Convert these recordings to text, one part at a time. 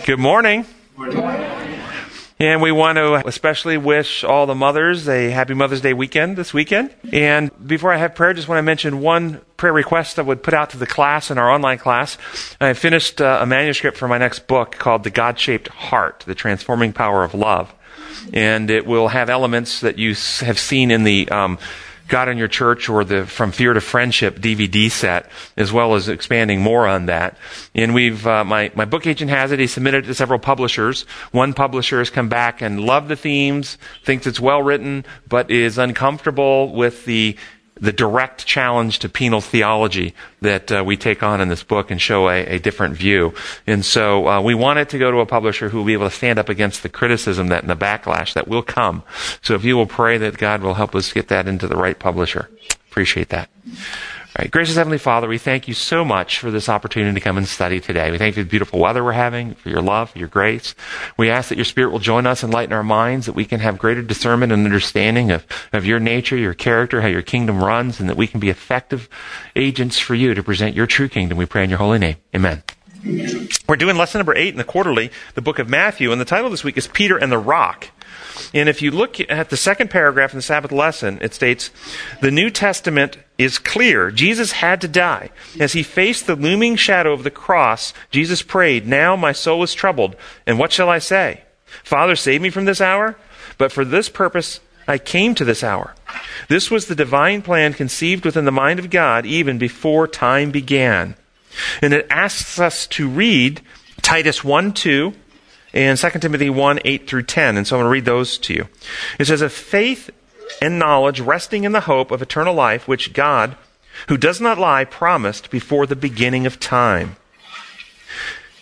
Good morning. And we want to especially wish all the mothers a happy Mother's Day weekend this weekend. And before I have prayer, just want to mention one prayer request I would put out to the class in our online class. I finished uh, a manuscript for my next book called The God Shaped Heart The Transforming Power of Love. And it will have elements that you have seen in the um, God in Your Church or the From Fear to Friendship DVD set, as well as expanding more on that. And we've, uh, my, my book agent has it. He submitted it to several publishers. One publisher has come back and loved the themes, thinks it's well written, but is uncomfortable with the the direct challenge to penal theology that uh, we take on in this book and show a, a different view. And so uh, we want it to go to a publisher who will be able to stand up against the criticism that and the backlash that will come. So if you will pray that God will help us get that into the right publisher. Appreciate that. All right. Gracious Heavenly Father, we thank you so much for this opportunity to come and study today. We thank you for the beautiful weather we're having, for your love, for your grace. We ask that your Spirit will join us and lighten our minds, that we can have greater discernment and understanding of, of your nature, your character, how your kingdom runs, and that we can be effective agents for you to present your true kingdom. We pray in your holy name. Amen. We're doing lesson number eight in the quarterly, the book of Matthew, and the title this week is Peter and the Rock. And if you look at the second paragraph in the Sabbath lesson, it states, The New Testament is clear. Jesus had to die. As he faced the looming shadow of the cross, Jesus prayed, Now my soul is troubled, and what shall I say? Father, save me from this hour? But for this purpose I came to this hour. This was the divine plan conceived within the mind of God even before time began. And it asks us to read Titus 1 2 and 2 Timothy 1 8 through 10. And so I'm going to read those to you. It says, Of faith and knowledge resting in the hope of eternal life, which God, who does not lie, promised before the beginning of time.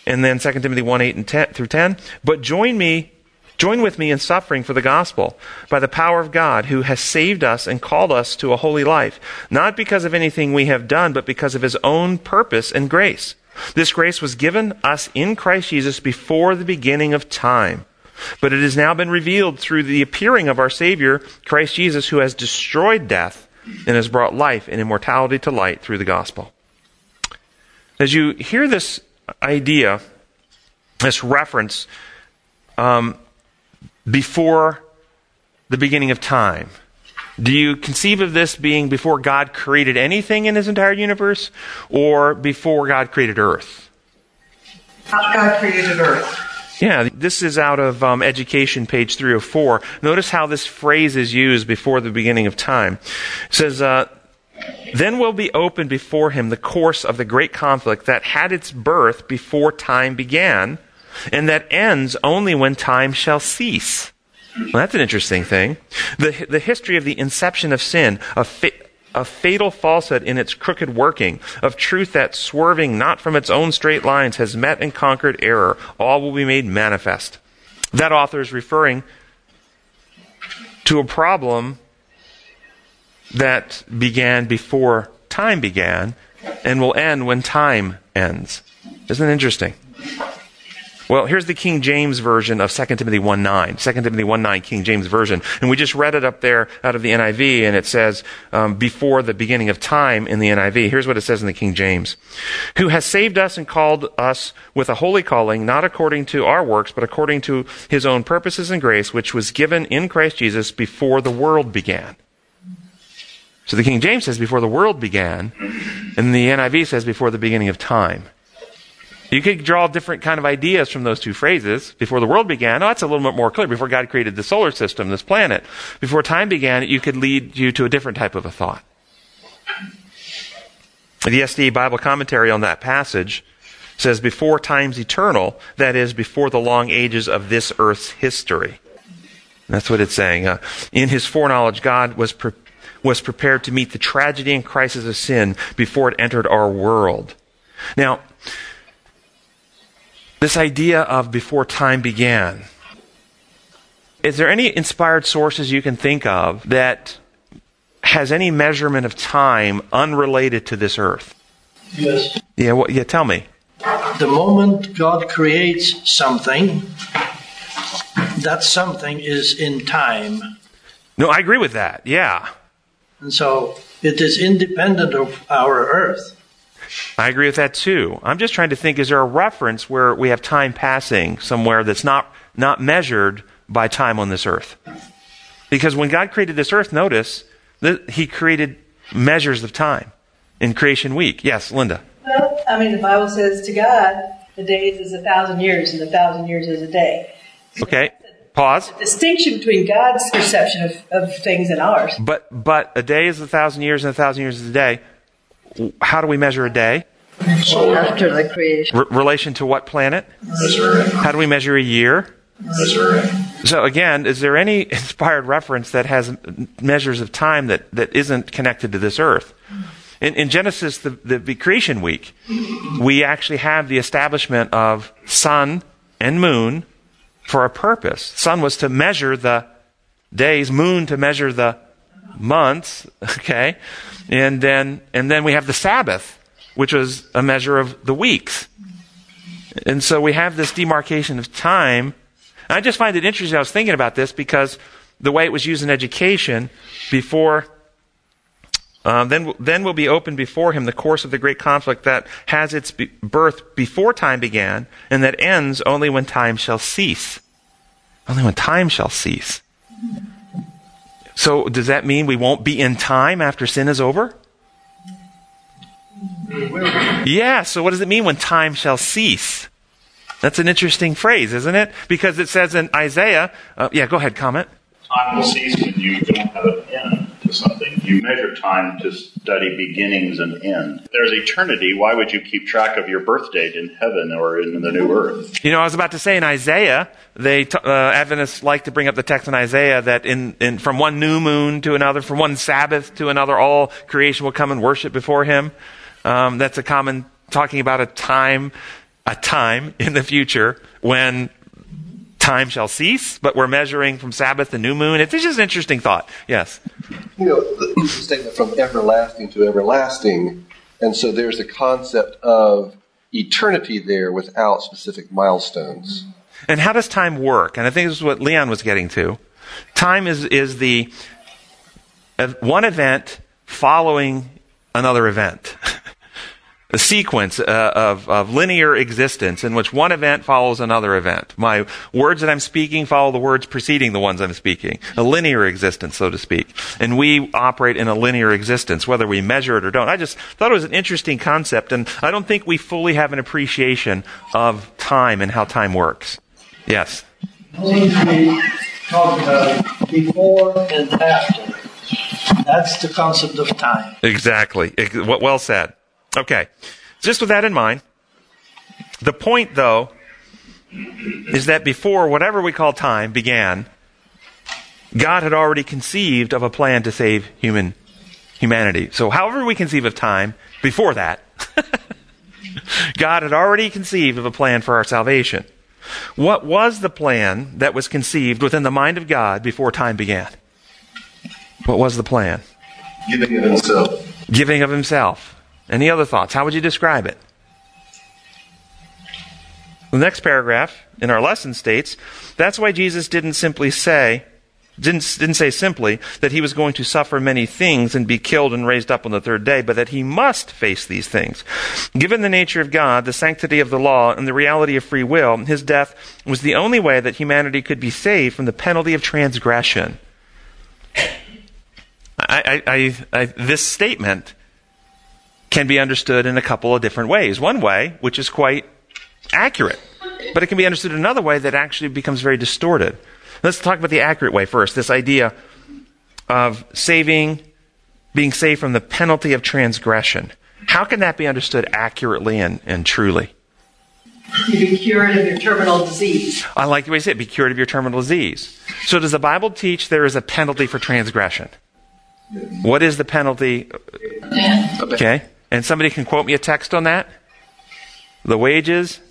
And then 2 Timothy 1 8 and 10, through 10. But join me. Join with me in suffering for the gospel by the power of God who has saved us and called us to a holy life, not because of anything we have done, but because of his own purpose and grace this grace was given us in Christ Jesus before the beginning of time. But it has now been revealed through the appearing of our Savior, Christ Jesus, who has destroyed death and has brought life and immortality to light through the gospel. As you hear this idea, this reference, um, before the beginning of time, do you conceive of this being before God created anything in his entire universe or before God created earth? God created earth. Yeah, this is out of um, Education, page 304. Notice how this phrase is used before the beginning of time. It says, uh, Then will be opened before him the course of the great conflict that had its birth before time began, and that ends only when time shall cease. Well, that's an interesting thing. The, the history of the inception of sin, fa- a fatal falsehood in its crooked working, of truth that swerving not from its own straight lines has met and conquered error, all will be made manifest. That author is referring to a problem that began before time began and will end when time ends. Isn't it interesting? Well, here's the King James version of 2 Timothy 1 9. 2 Timothy 1 9, King James version. And we just read it up there out of the NIV, and it says, um, before the beginning of time in the NIV. Here's what it says in the King James Who has saved us and called us with a holy calling, not according to our works, but according to his own purposes and grace, which was given in Christ Jesus before the world began. So the King James says before the world began, and the NIV says before the beginning of time. You could draw different kind of ideas from those two phrases. Before the world began, oh, that's a little bit more clear. Before God created the solar system, this planet. Before time began, you could lead you to a different type of a thought. The SDA Bible commentary on that passage says, before times eternal, that is, before the long ages of this earth's history. That's what it's saying. Uh, in his foreknowledge, God was, was prepared to meet the tragedy and crisis of sin before it entered our world. Now, this idea of before time began. Is there any inspired sources you can think of that has any measurement of time unrelated to this earth? Yes. Yeah, well, yeah, tell me. The moment God creates something, that something is in time. No, I agree with that. Yeah. And so it is independent of our earth. I agree with that too. I'm just trying to think is there a reference where we have time passing somewhere that's not, not measured by time on this earth? Because when God created this earth, notice that He created measures of time in creation week. Yes, Linda. Well, I mean, the Bible says to God, the days is a thousand years, and a thousand years is a day. Okay. Pause. Distinction between God's perception of, of things and ours. But but a day is a thousand years, and a thousand years is a day. How do we measure a day? After the creation. R- relation to what planet? Missouri. How do we measure a year? Missouri. So again, is there any inspired reference that has measures of time that, that isn't connected to this earth? In, in Genesis, the, the creation week, we actually have the establishment of sun and moon for a purpose. Sun was to measure the days, moon to measure the months, okay? And then, and then we have the Sabbath, which was a measure of the weeks. And so we have this demarcation of time. And I just find it interesting. I was thinking about this because the way it was used in education before, um, then, then will be opened before him the course of the great conflict that has its be- birth before time began and that ends only when time shall cease. Only when time shall cease. So does that mean we won't be in time after sin is over? Yeah, so what does it mean when time shall cease? That's an interesting phrase, isn't it? Because it says in Isaiah, uh, yeah, go ahead, comment. Time will cease when you something. You measure time to study beginnings and end. There's eternity. Why would you keep track of your birth date in heaven or in the new earth? You know, I was about to say in Isaiah, they uh, Adventists like to bring up the text in Isaiah that in, in from one new moon to another, from one Sabbath to another, all creation will come and worship before Him. Um, that's a common talking about a time, a time in the future when time shall cease, but we're measuring from Sabbath to new moon. It's just an interesting thought. Yes. You know, the statement from everlasting to everlasting, and so there's a concept of eternity there without specific milestones. And how does time work? And I think this is what Leon was getting to. Time is, is the uh, one event following another event. a sequence uh, of, of linear existence in which one event follows another event. My words that I'm speaking follow the words preceding the ones I'm speaking. A linear existence, so to speak. And we operate in a linear existence, whether we measure it or don't. I just thought it was an interesting concept, and I don't think we fully have an appreciation of time and how time works. Yes? We talk about before and after. That's the concept of time. Exactly. Well said. Okay. Just with that in mind, the point, though, is that before whatever we call time began, God had already conceived of a plan to save human humanity. So, however we conceive of time, before that, God had already conceived of a plan for our salvation. What was the plan that was conceived within the mind of God before time began? What was the plan? Giving of himself. Giving of himself. Any other thoughts? How would you describe it? The next paragraph in our lesson states that's why Jesus didn't simply say, didn't, didn't say simply that he was going to suffer many things and be killed and raised up on the third day, but that he must face these things. Given the nature of God, the sanctity of the law, and the reality of free will, his death was the only way that humanity could be saved from the penalty of transgression. I, I, I, this statement can be understood in a couple of different ways. One way, which is quite accurate, but it can be understood another way that actually becomes very distorted. Let's talk about the accurate way first. This idea of saving, being saved from the penalty of transgression. How can that be understood accurately and, and truly? You be cured of your terminal disease. I like the way you say it, be cured of your terminal disease. So does the Bible teach there is a penalty for transgression? What is the penalty? Okay. And somebody can quote me a text on that? The wages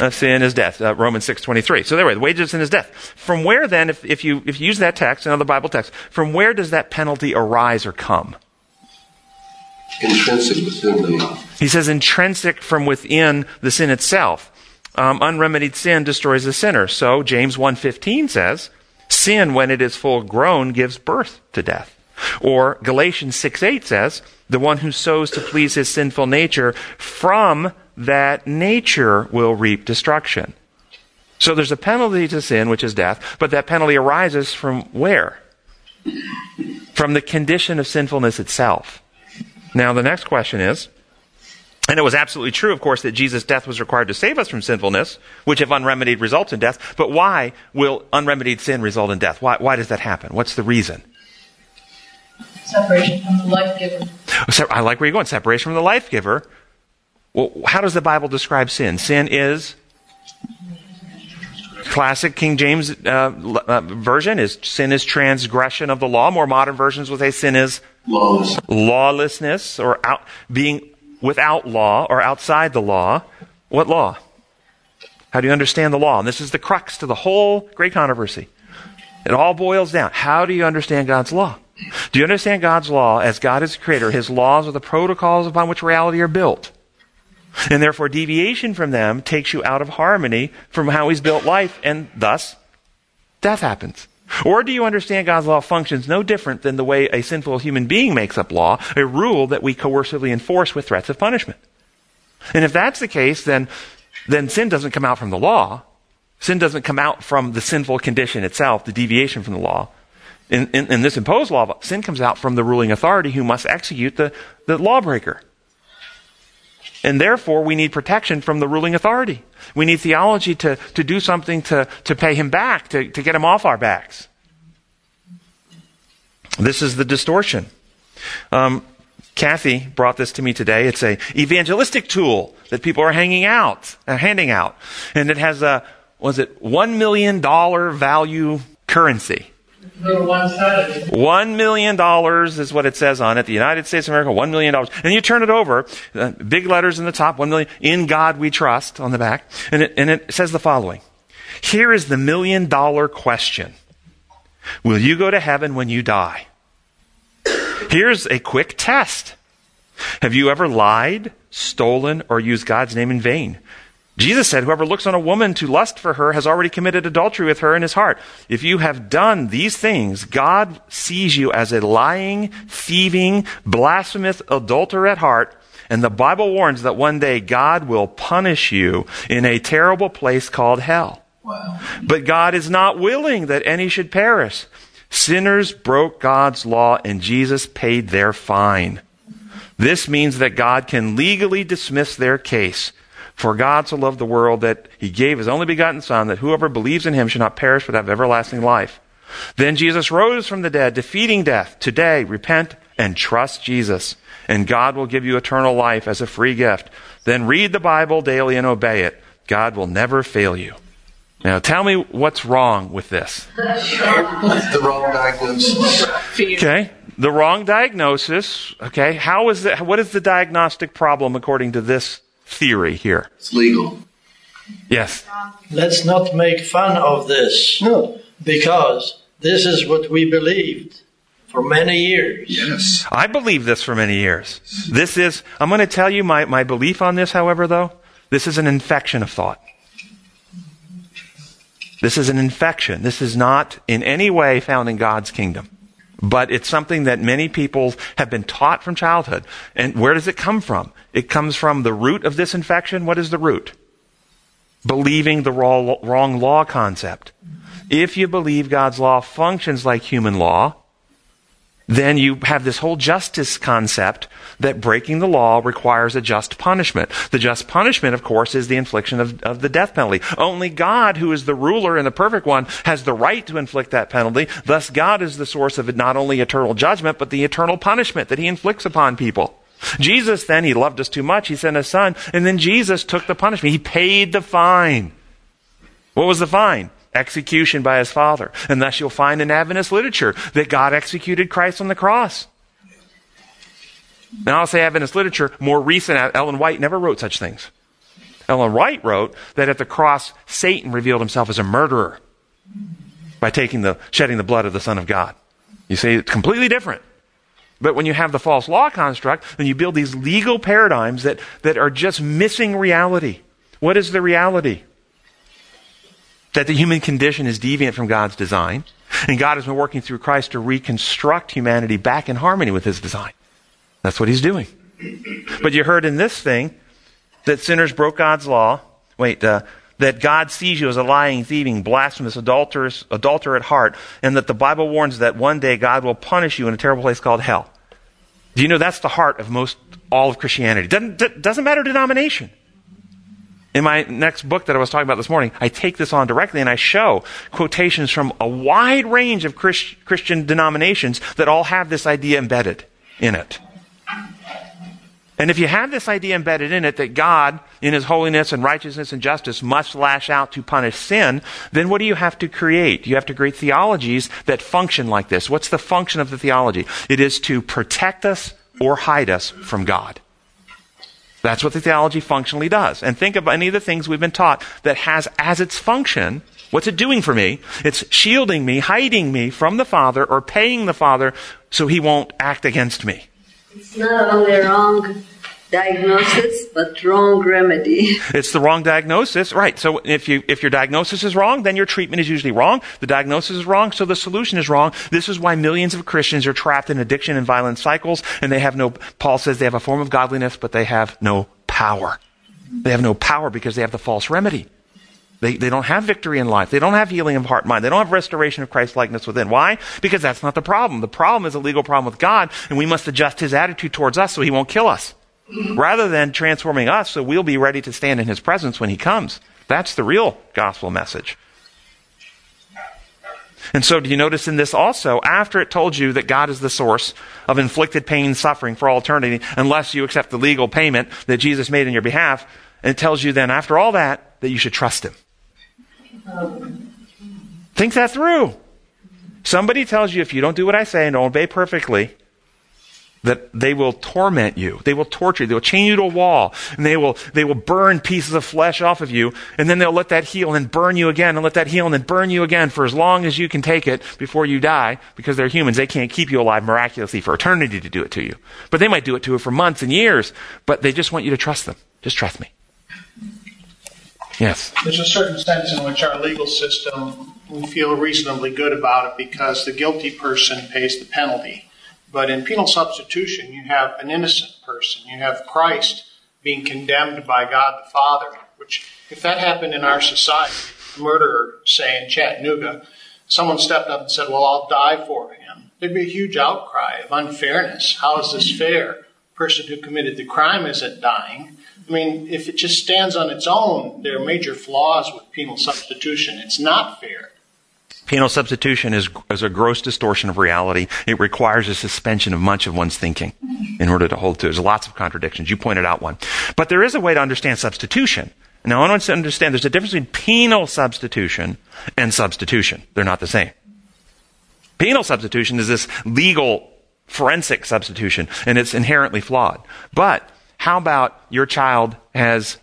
of sin is death. Uh, Romans 6.23. So there, the wages of sin is death. From where then, if, if, you, if you use that text, another Bible text, from where does that penalty arise or come? Intrinsic within the. He says intrinsic from within the sin itself. Um, unremedied sin destroys the sinner. So James 1.15 says, sin when it is full grown gives birth to death. Or Galatians 6 8 says, the one who sows to please his sinful nature from that nature will reap destruction. So there's a penalty to sin, which is death, but that penalty arises from where? From the condition of sinfulness itself. Now, the next question is, and it was absolutely true, of course, that Jesus' death was required to save us from sinfulness, which, if unremedied, results in death. But why will unremedied sin result in death? Why, why does that happen? What's the reason? Separation from the life giver. I like where you're going. Separation from the life giver. Well, how does the Bible describe sin? Sin is classic King James uh, uh, version is sin is transgression of the law. More modern versions will say sin is Lawless. lawlessness or out, being without law or outside the law. What law? How do you understand the law? And this is the crux to the whole great controversy. It all boils down. How do you understand God's law? Do you understand God's law as God is creator? His laws are the protocols upon which reality are built. And therefore, deviation from them takes you out of harmony from how He's built life, and thus, death happens. Or do you understand God's law functions no different than the way a sinful human being makes up law, a rule that we coercively enforce with threats of punishment? And if that's the case, then, then sin doesn't come out from the law. Sin doesn't come out from the sinful condition itself, the deviation from the law. In, in, in this imposed law, sin comes out from the ruling authority who must execute the, the lawbreaker. And therefore, we need protection from the ruling authority. We need theology to, to do something to, to pay him back, to, to get him off our backs. This is the distortion. Um, Kathy brought this to me today. It's a evangelistic tool that people are hanging out, uh, handing out, and it has a was it one million dollar value currency. One million dollars is what it says on it. The United States of America, one million dollars. And you turn it over, uh, big letters in the top, one million, in God we trust on the back. And it, and it says the following. Here is the million dollar question. Will you go to heaven when you die? Here's a quick test. Have you ever lied, stolen, or used God's name in vain? Jesus said, Whoever looks on a woman to lust for her has already committed adultery with her in his heart. If you have done these things, God sees you as a lying, thieving, blasphemous adulterer at heart. And the Bible warns that one day God will punish you in a terrible place called hell. Wow. But God is not willing that any should perish. Sinners broke God's law and Jesus paid their fine. This means that God can legally dismiss their case. For God so loved the world that he gave his only begotten Son, that whoever believes in him should not perish but have everlasting life. Then Jesus rose from the dead, defeating death. Today, repent and trust Jesus, and God will give you eternal life as a free gift. Then read the Bible daily and obey it. God will never fail you. Now, tell me what's wrong with this. the wrong diagnosis. Okay, the wrong diagnosis. Okay, how is that? What is the diagnostic problem according to this theory here? It's legal. Yes. Let's not make fun of this. No. Because this is what we believed for many years. Yes. I believe this for many years. This is, I'm going to tell you my, my belief on this, however, though. This is an infection of thought. This is an infection. This is not in any way found in God's kingdom. But it's something that many people have been taught from childhood. And where does it come from? It comes from the root of this infection. What is the root? Believing the wrong law concept. If you believe God's law functions like human law, then you have this whole justice concept that breaking the law requires a just punishment. The just punishment, of course, is the infliction of, of, the death penalty. Only God, who is the ruler and the perfect one, has the right to inflict that penalty. Thus, God is the source of not only eternal judgment, but the eternal punishment that he inflicts upon people. Jesus then, he loved us too much. He sent his son, and then Jesus took the punishment. He paid the fine. What was the fine? Execution by his father. And thus you'll find in Adventist literature that God executed Christ on the cross. Now I'll say Adventist literature, more recent, Ellen White never wrote such things. Ellen White wrote that at the cross, Satan revealed himself as a murderer by taking the, shedding the blood of the Son of God. You see, it's completely different. But when you have the false law construct, then you build these legal paradigms that, that are just missing reality. What is the reality? That the human condition is deviant from God's design, And God has been working through Christ to reconstruct humanity back in harmony with his design. That's what he's doing. But you heard in this thing that sinners broke God's law. Wait, uh, that God sees you as a lying, thieving, blasphemous, adulterous, adulterer at heart, and that the Bible warns that one day God will punish you in a terrible place called hell. Do you know that's the heart of most all of Christianity? Doesn't, doesn't matter denomination. In my next book that I was talking about this morning, I take this on directly and I show quotations from a wide range of Christ, Christian denominations that all have this idea embedded in it. And if you have this idea embedded in it that God, in His holiness and righteousness and justice, must lash out to punish sin, then what do you have to create? You have to create theologies that function like this. What's the function of the theology? It is to protect us or hide us from God. That's what the theology functionally does. And think of any of the things we've been taught that has as its function What's it doing for me? It's shielding me, hiding me from the Father, or paying the Father so he won't act against me. It's not diagnosis, but wrong remedy. It's the wrong diagnosis, right? So if you if your diagnosis is wrong, then your treatment is usually wrong. The diagnosis is wrong, so the solution is wrong. This is why millions of Christians are trapped in addiction and violent cycles, and they have no. Paul says they have a form of godliness, but they have no power. They have no power because they have the false remedy. They, they don't have victory in life. They don't have healing of heart and mind. They don't have restoration of Christ likeness within. Why? Because that's not the problem. The problem is a legal problem with God, and we must adjust his attitude towards us so he won't kill us. Rather than transforming us so we'll be ready to stand in his presence when he comes. That's the real gospel message. And so, do you notice in this also, after it told you that God is the source of inflicted pain and suffering for all eternity, unless you accept the legal payment that Jesus made in your behalf, and it tells you then, after all that, that you should trust him. Think that through. Somebody tells you if you don't do what I say and don't obey perfectly, that they will torment you. They will torture you. They will chain you to a wall. And they will, they will burn pieces of flesh off of you. And then they'll let that heal and then burn you again and let that heal and then burn you again for as long as you can take it before you die because they're humans. They can't keep you alive miraculously for eternity to do it to you. But they might do it to you for months and years. But they just want you to trust them. Just trust me. Yes. There's a certain sense in which our legal system, we feel reasonably good about it because the guilty person pays the penalty. But in penal substitution, you have an innocent person. You have Christ being condemned by God the Father, which, if that happened in our society, a murderer, say in Chattanooga, someone stepped up and said, Well, I'll die for him. There'd be a huge outcry of unfairness. How is this fair? The person who committed the crime isn't dying. I mean, if it just stands on its own, there are major flaws with penal substitution. It's not fair. Penal substitution is, is a gross distortion of reality. It requires a suspension of much of one's thinking in order to hold to. There's lots of contradictions. You pointed out one. But there is a way to understand substitution. Now, I want to understand there's a difference between penal substitution and substitution. They're not the same. Penal substitution is this legal forensic substitution, and it's inherently flawed. But how about your child has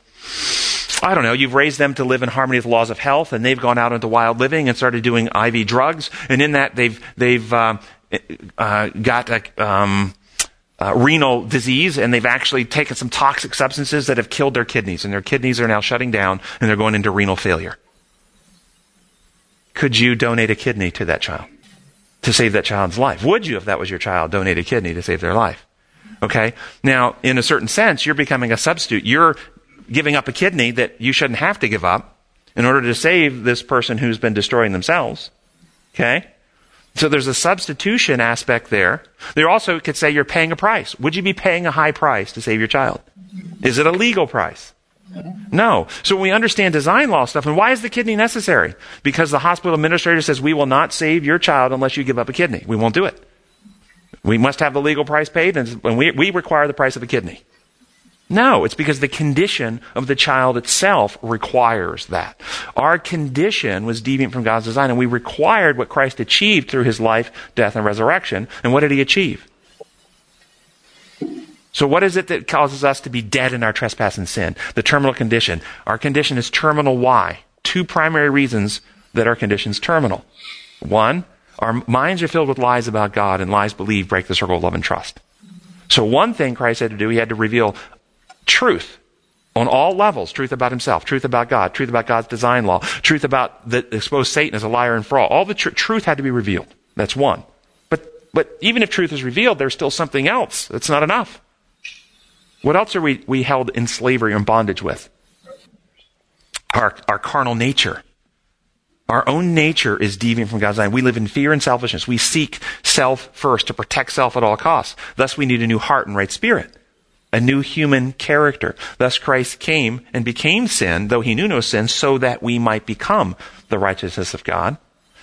I don't know, you've raised them to live in harmony with the laws of health, and they've gone out into wild living and started doing IV drugs, and in that they've they've uh, uh, got a, um, uh, renal disease, and they've actually taken some toxic substances that have killed their kidneys, and their kidneys are now shutting down, and they're going into renal failure. Could you donate a kidney to that child to save that child's life? Would you, if that was your child, donate a kidney to save their life? Okay? Now, in a certain sense, you're becoming a substitute. You're giving up a kidney that you shouldn't have to give up in order to save this person who's been destroying themselves. Okay? So there's a substitution aspect there. There also could say you're paying a price. Would you be paying a high price to save your child? Is it a legal price? No. So when we understand design law stuff, and why is the kidney necessary? Because the hospital administrator says we will not save your child unless you give up a kidney. We won't do it. We must have the legal price paid, and we, we require the price of a kidney. No, it's because the condition of the child itself requires that. Our condition was deviant from God's design, and we required what Christ achieved through his life, death, and resurrection. And what did he achieve? So, what is it that causes us to be dead in our trespass and sin? The terminal condition. Our condition is terminal why? Two primary reasons that our condition is terminal. One, our minds are filled with lies about God, and lies believed break the circle of love and trust. So, one thing Christ had to do, he had to reveal truth. on all levels truth about himself, truth about God, truth about God's design law, truth about the expose Satan as a liar and fraud. All the tr- truth had to be revealed. That's one. But, but even if truth is revealed, there's still something else. It's not enough. What else are we, we held in slavery and bondage with? Our, our carnal nature. Our own nature is deviant from God's design. We live in fear and selfishness. We seek self first to protect self at all costs. Thus, we need a new heart and right spirit a new human character. Thus Christ came and became sin, though he knew no sin, so that we might become the righteousness of God.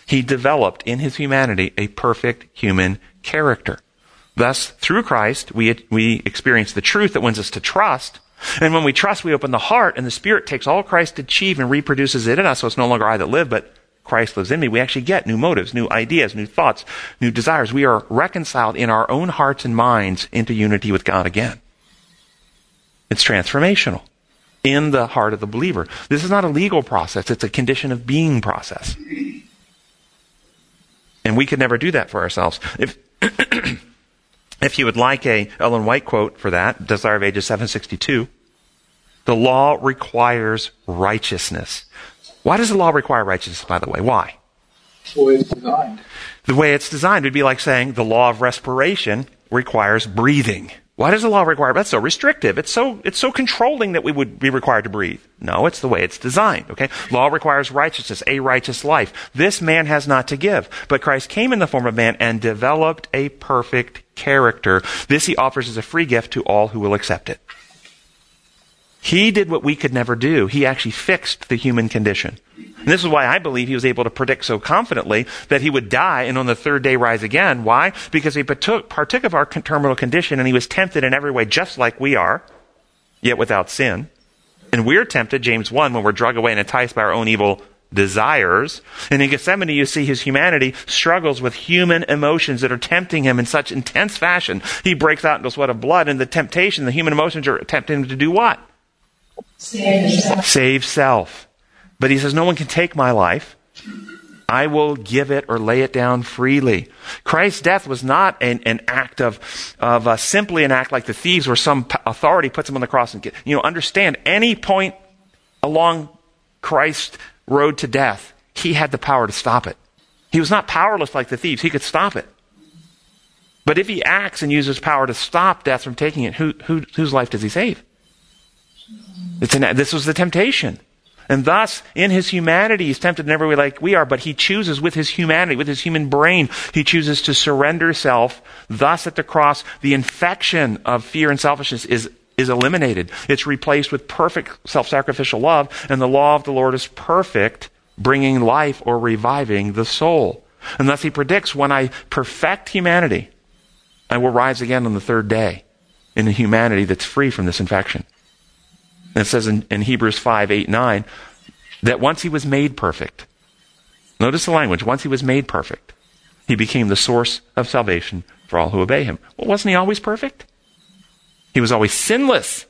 He developed in his humanity a perfect human character. Thus, through Christ, we, we experience the truth that wins us to trust. And when we trust, we open the heart, and the Spirit takes all Christ to achieve and reproduces it in us. So it's no longer I that live, but Christ lives in me. We actually get new motives, new ideas, new thoughts, new desires. We are reconciled in our own hearts and minds into unity with God again. It's transformational in the heart of the believer. This is not a legal process, it's a condition of being process. And we could never do that for ourselves. If, if you would like a Ellen White quote for that, Desire of Ages 762, the law requires righteousness. Why does the law require righteousness, by the way? Why? The way it's designed. The way it's designed would be like saying the law of respiration requires breathing. Why does the law require? That's so restrictive. It's so it's so controlling that we would be required to breathe. No, it's the way it's designed. Okay, law requires righteousness, a righteous life. This man has not to give, but Christ came in the form of man and developed a perfect character. This he offers as a free gift to all who will accept it. He did what we could never do. He actually fixed the human condition. And this is why I believe he was able to predict so confidently that he would die and on the third day rise again. Why? Because he partook, partook of our terminal condition and he was tempted in every way just like we are, yet without sin. And we're tempted, James 1, when we're drug away and enticed by our own evil desires. And in Gethsemane, you see his humanity struggles with human emotions that are tempting him in such intense fashion. He breaks out into a sweat of blood, and the temptation, the human emotions are tempting him to do what? Save self. Save self. But he says, No one can take my life. I will give it or lay it down freely. Christ's death was not an, an act of, of uh, simply an act like the thieves where some authority puts him on the cross and get, you know, understand any point along Christ's road to death, he had the power to stop it. He was not powerless like the thieves. He could stop it. But if he acts and uses power to stop death from taking it, who, who, whose life does he save? An, this was the temptation. And thus, in his humanity, he's tempted in every way like we are, but he chooses with his humanity, with his human brain, he chooses to surrender self. Thus, at the cross, the infection of fear and selfishness is, is eliminated. It's replaced with perfect self-sacrificial love, and the law of the Lord is perfect, bringing life or reviving the soul. And thus, he predicts when I perfect humanity, I will rise again on the third day in a humanity that's free from this infection. And it says in, in Hebrews 5, 8, 9, that once he was made perfect, notice the language, once he was made perfect, he became the source of salvation for all who obey him. Well, wasn't he always perfect? He was always sinless.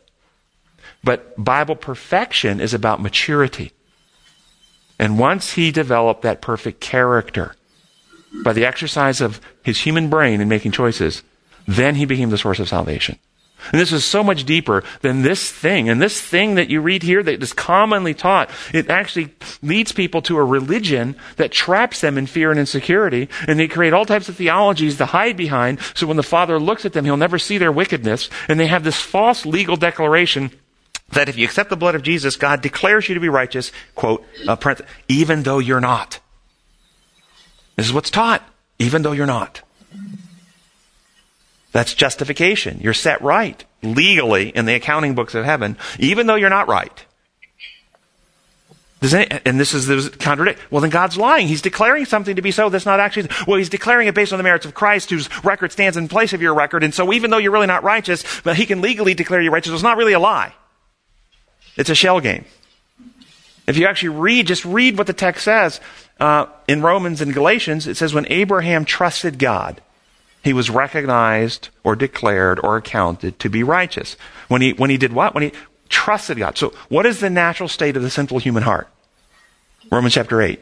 But Bible perfection is about maturity. And once he developed that perfect character by the exercise of his human brain in making choices, then he became the source of salvation. And this is so much deeper than this thing. And this thing that you read here that is commonly taught, it actually leads people to a religion that traps them in fear and insecurity. And they create all types of theologies to hide behind. So when the Father looks at them, he'll never see their wickedness. And they have this false legal declaration that if you accept the blood of Jesus, God declares you to be righteous, quote, uh, even though you're not. This is what's taught, even though you're not. That's justification. You're set right legally in the accounting books of heaven, even though you're not right. And this is this contradict. Well, then God's lying. He's declaring something to be so that's not actually. Well, He's declaring it based on the merits of Christ, whose record stands in place of your record. And so, even though you're really not righteous, but He can legally declare you righteous, it's not really a lie. It's a shell game. If you actually read, just read what the text says uh, in Romans and Galatians. It says when Abraham trusted God, he was recognized or declared or accounted to be righteous. When he, when he did what? When he trusted God. So what is the natural state of the sinful human heart? Romans chapter 8.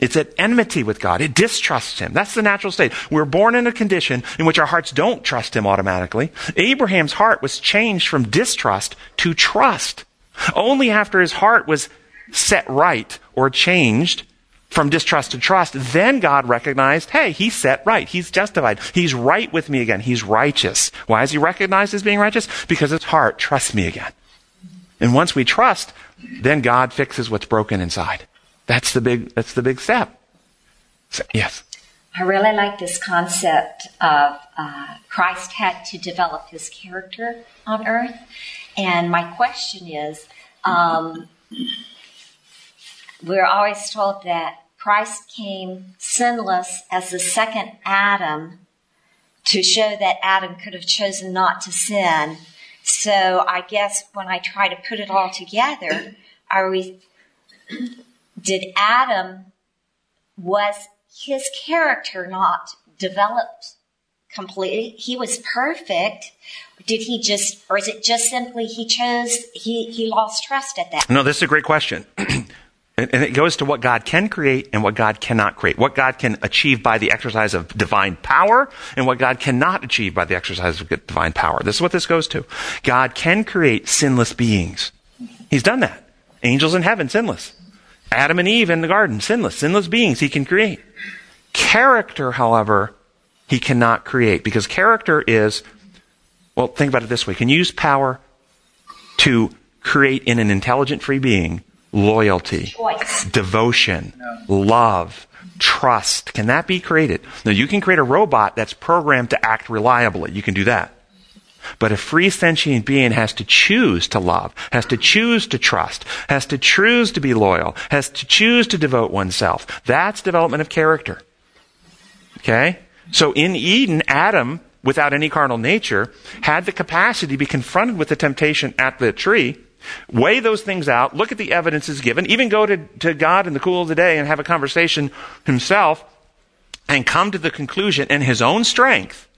It's at enmity with God. It distrusts Him. That's the natural state. We're born in a condition in which our hearts don't trust Him automatically. Abraham's heart was changed from distrust to trust. Only after his heart was set right or changed from distrust to trust, then God recognized, hey, he's set right. He's justified. He's right with me again. He's righteous. Why is he recognized as being righteous? Because his heart trusts me again. And once we trust, then God fixes what's broken inside. That's the big, that's the big step. So, yes. I really like this concept of uh, Christ had to develop his character on earth. And my question is, um, we're always told that Christ came sinless as the second Adam to show that Adam could have chosen not to sin. So I guess when I try to put it all together, are we, did Adam, was his character not developed completely? He was perfect. Did he just, or is it just simply he chose, he, he lost trust at that? No, this is a great question. And, it goes to what God can create and what God cannot create. What God can achieve by the exercise of divine power and what God cannot achieve by the exercise of divine power. This is what this goes to. God can create sinless beings. He's done that. Angels in heaven, sinless. Adam and Eve in the garden, sinless. Sinless beings he can create. Character, however, he cannot create because character is, well, think about it this way. Can you use power to create in an intelligent free being loyalty, Choice. devotion, love, trust. Can that be created? Now, you can create a robot that's programmed to act reliably. You can do that. But a free sentient being has to choose to love, has to choose to trust, has to choose to be loyal, has to choose to devote oneself. That's development of character. Okay? So in Eden, Adam, without any carnal nature, had the capacity to be confronted with the temptation at the tree Weigh those things out, look at the evidences given, even go to, to God in the cool of the day and have a conversation himself, and come to the conclusion in his own strength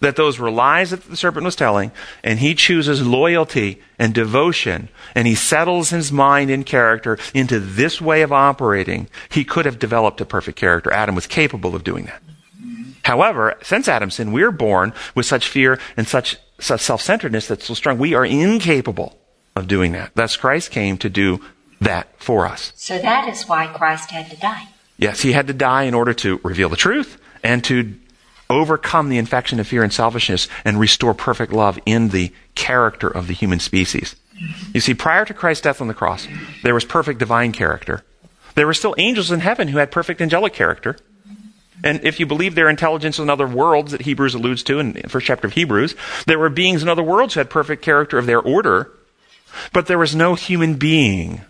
that those were lies that the serpent was telling, and he chooses loyalty and devotion, and he settles his mind and character into this way of operating, he could have developed a perfect character. Adam was capable of doing that. However, since Adam's sin, we're born with such fear and such, such self-centeredness that's so strong, we are incapable of doing that. Thus, Christ came to do that for us. So that is why Christ had to die. Yes, he had to die in order to reveal the truth and to overcome the infection of fear and selfishness and restore perfect love in the character of the human species. Mm-hmm. You see, prior to Christ's death on the cross, there was perfect divine character. There were still angels in heaven who had perfect angelic character. And if you believe their intelligence in other worlds that Hebrews alludes to in the first chapter of Hebrews, there were beings in other worlds who had perfect character of their order but there was no human being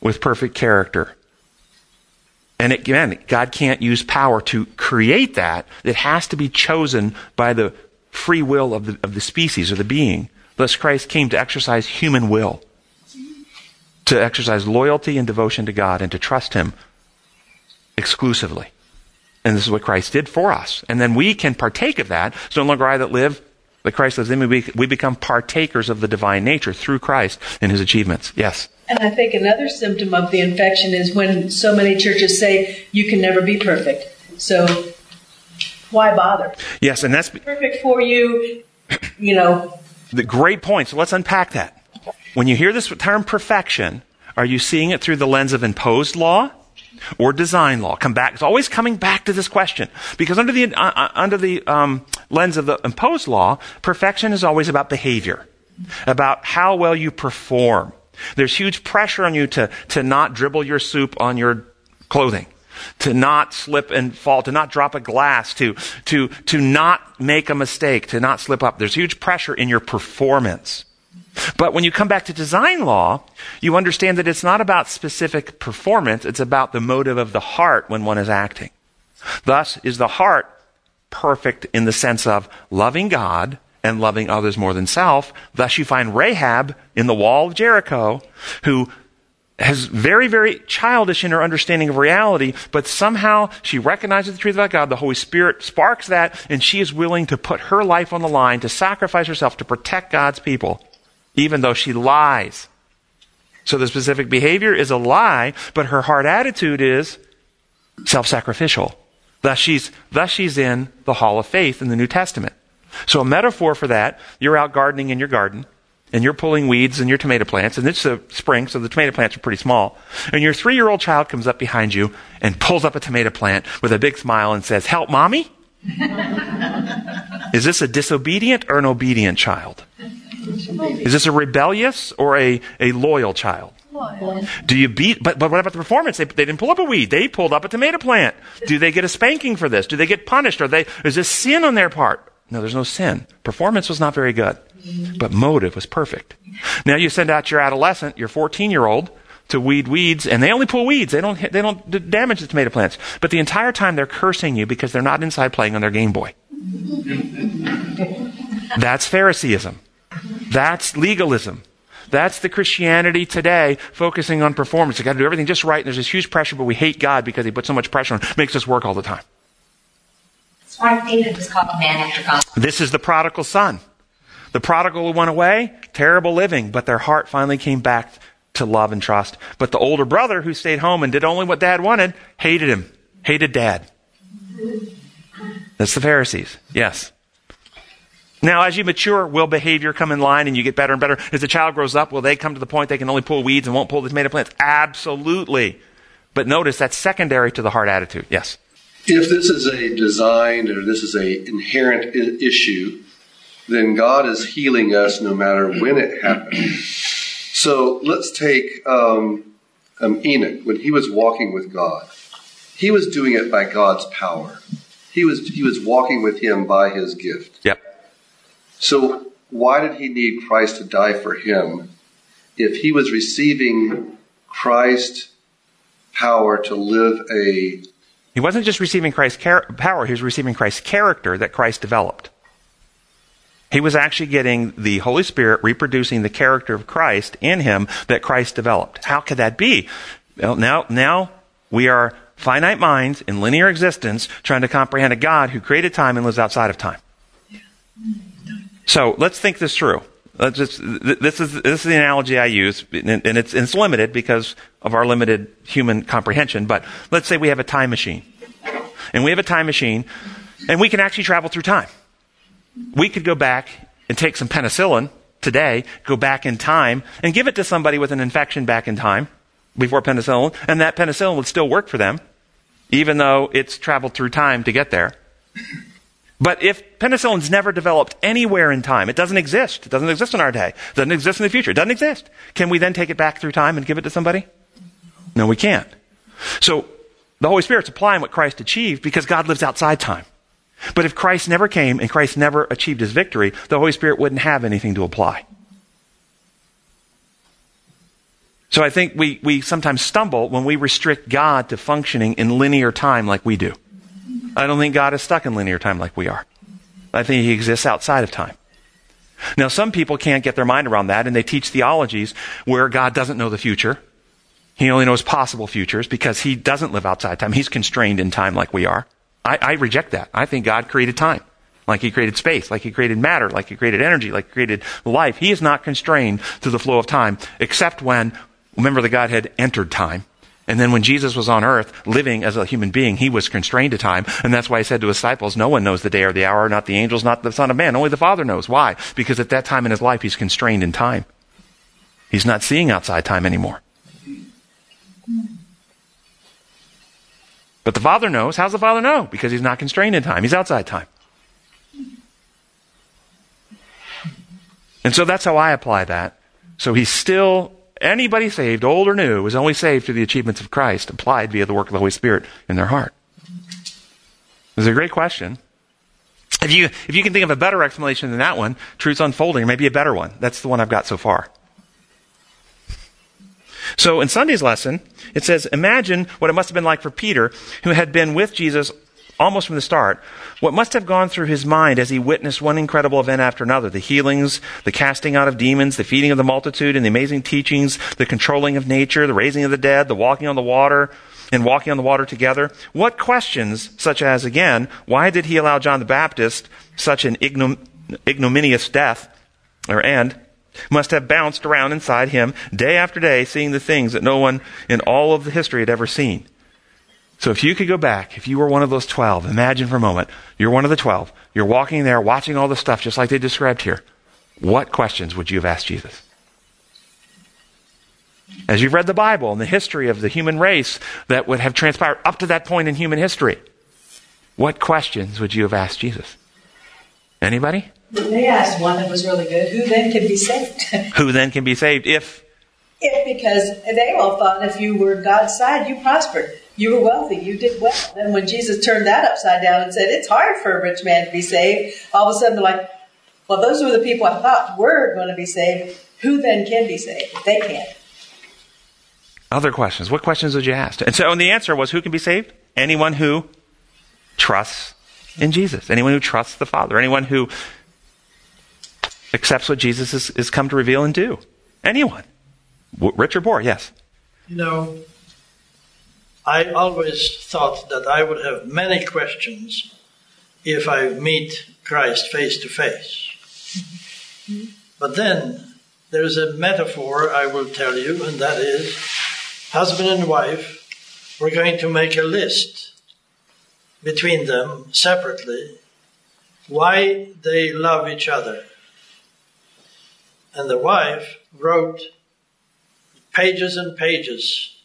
with perfect character. And again, God can't use power to create that. It has to be chosen by the free will of the, of the species or the being. Thus, Christ came to exercise human will, to exercise loyalty and devotion to God, and to trust Him exclusively. And this is what Christ did for us. And then we can partake of that. It's no longer I that live, that Christ lives in me, we become partakers of the divine nature through Christ and his achievements. Yes. And I think another symptom of the infection is when so many churches say you can never be perfect. So why bother? Yes, and that's perfect for you, you know. The great point. So let's unpack that. When you hear this term perfection, are you seeing it through the lens of imposed law or design law. Come back. It's always coming back to this question because under the uh, uh, under the um, lens of the imposed law, perfection is always about behavior, about how well you perform. There's huge pressure on you to to not dribble your soup on your clothing. To not slip and fall, to not drop a glass, to, to, to not make a mistake, to not slip up. There's huge pressure in your performance. But when you come back to design law, you understand that it's not about specific performance, it's about the motive of the heart when one is acting. Thus, is the heart perfect in the sense of loving God and loving others more than self? Thus, you find Rahab in the wall of Jericho, who has very, very childish in her understanding of reality, but somehow she recognizes the truth about God. The Holy Spirit sparks that, and she is willing to put her life on the line, to sacrifice herself, to protect God's people even though she lies. So the specific behavior is a lie, but her heart attitude is self-sacrificial. Thus she's, thus she's in the hall of faith in the New Testament. So a metaphor for that, you're out gardening in your garden, and you're pulling weeds in your tomato plants, and it's the spring, so the tomato plants are pretty small. And your three year old child comes up behind you and pulls up a tomato plant with a big smile and says, Help, mommy? Is this a disobedient or an obedient child? Is this a rebellious or a, a loyal child? Do you beat, but, but what about the performance? They, they didn't pull up a weed. They pulled up a tomato plant. Do they get a spanking for this? Do they get punished? Are they, is this sin on their part? No, there's no sin. Performance was not very good, but motive was perfect. Now you send out your adolescent, your 14 year old, to weed weeds, and they only pull weeds. They don't, they don't damage the tomato plants. But the entire time they're cursing you because they're not inside playing on their Game Boy. That's Phariseeism. That's legalism. That's the Christianity today, focusing on performance. You got to do everything just right, and there's this huge pressure, but we hate God because He puts so much pressure on, makes us work all the time. That's why David was called a man after God. This is the prodigal son. The prodigal who went away, terrible living, but their heart finally came back to love and trust. But the older brother who stayed home and did only what dad wanted, hated him, hated dad. That's the Pharisees. Yes. Now, as you mature, will behavior come in line and you get better and better? As the child grows up, will they come to the point they can only pull weeds and won't pull the tomato plants? Absolutely. But notice that's secondary to the heart attitude. Yes. If this is a design or this is a inherent I- issue, then God is healing us no matter when it happens. So let's take um, um, Enoch when he was walking with God. He was doing it by God's power. He was he was walking with Him by His gift. Yep. So why did he need Christ to die for him if he was receiving Christ's power to live a He wasn't just receiving Christ's char- power, he was receiving Christ's character that Christ developed. He was actually getting the Holy Spirit reproducing the character of Christ in him that Christ developed. How could that be? Well, now, now we are finite minds in linear existence trying to comprehend a God who created time and lives outside of time. So let's think this through. Just, this is this is the analogy I use, and it's it's limited because of our limited human comprehension. But let's say we have a time machine, and we have a time machine, and we can actually travel through time. We could go back and take some penicillin today, go back in time, and give it to somebody with an infection back in time before penicillin, and that penicillin would still work for them, even though it's traveled through time to get there. But if penicillin's never developed anywhere in time, it doesn't exist. It doesn't exist in our day. It doesn't exist in the future. It doesn't exist. Can we then take it back through time and give it to somebody? No, we can't. So the Holy Spirit's applying what Christ achieved because God lives outside time. But if Christ never came and Christ never achieved his victory, the Holy Spirit wouldn't have anything to apply. So I think we, we sometimes stumble when we restrict God to functioning in linear time like we do. I don't think God is stuck in linear time like we are. I think he exists outside of time. Now, some people can't get their mind around that, and they teach theologies where God doesn't know the future. He only knows possible futures because he doesn't live outside time. He's constrained in time like we are. I, I reject that. I think God created time, like he created space, like he created matter, like he created energy, like he created life. He is not constrained to the flow of time, except when, remember, the Godhead entered time. And then when Jesus was on earth, living as a human being, he was constrained to time. And that's why he said to his disciples, no one knows the day or the hour, not the angels, not the Son of Man. Only the Father knows. Why? Because at that time in his life, he's constrained in time. He's not seeing outside time anymore. But the Father knows. How's the Father know? Because he's not constrained in time. He's outside time. And so that's how I apply that. So he's still Anybody saved, old or new, is only saved through the achievements of Christ applied via the work of the Holy Spirit in their heart. This is a great question. If you, if you can think of a better explanation than that one, truth's unfolding, maybe a better one. That's the one I've got so far. So in Sunday's lesson, it says, imagine what it must have been like for Peter, who had been with Jesus almost from the start, what must have gone through his mind as he witnessed one incredible event after another the healings, the casting out of demons, the feeding of the multitude, and the amazing teachings, the controlling of nature, the raising of the dead, the walking on the water, and walking on the water together. What questions, such as, again, why did he allow John the Baptist such an ignom- ignominious death or end? Must have bounced around inside him day after day, seeing the things that no one in all of the history had ever seen. So if you could go back, if you were one of those 12, imagine for a moment, you're one of the 12. You're walking there, watching all the stuff just like they described here. what questions would you have asked Jesus? As you've read the Bible and the history of the human race that would have transpired up to that point in human history, what questions would you have asked Jesus? Anybody? They asked one that was really good. Who then can be saved? Who then can be saved if? If because they all thought if you were God's side, you prospered. You were wealthy. You did well. And when Jesus turned that upside down and said, it's hard for a rich man to be saved, all of a sudden they're like, well, those were the people I thought were going to be saved. Who then can be saved if they can't? Other questions. What questions would you ask? And so and the answer was who can be saved? Anyone who trusts in Jesus. Anyone who trusts the Father. Anyone who accepts what Jesus has, has come to reveal and do. Anyone. Rich or poor, yes. You know, I always thought that I would have many questions if I meet Christ face to face. But then there's a metaphor I will tell you, and that is husband and wife, we're going to make a list between them separately why they love each other. And the wife wrote pages and pages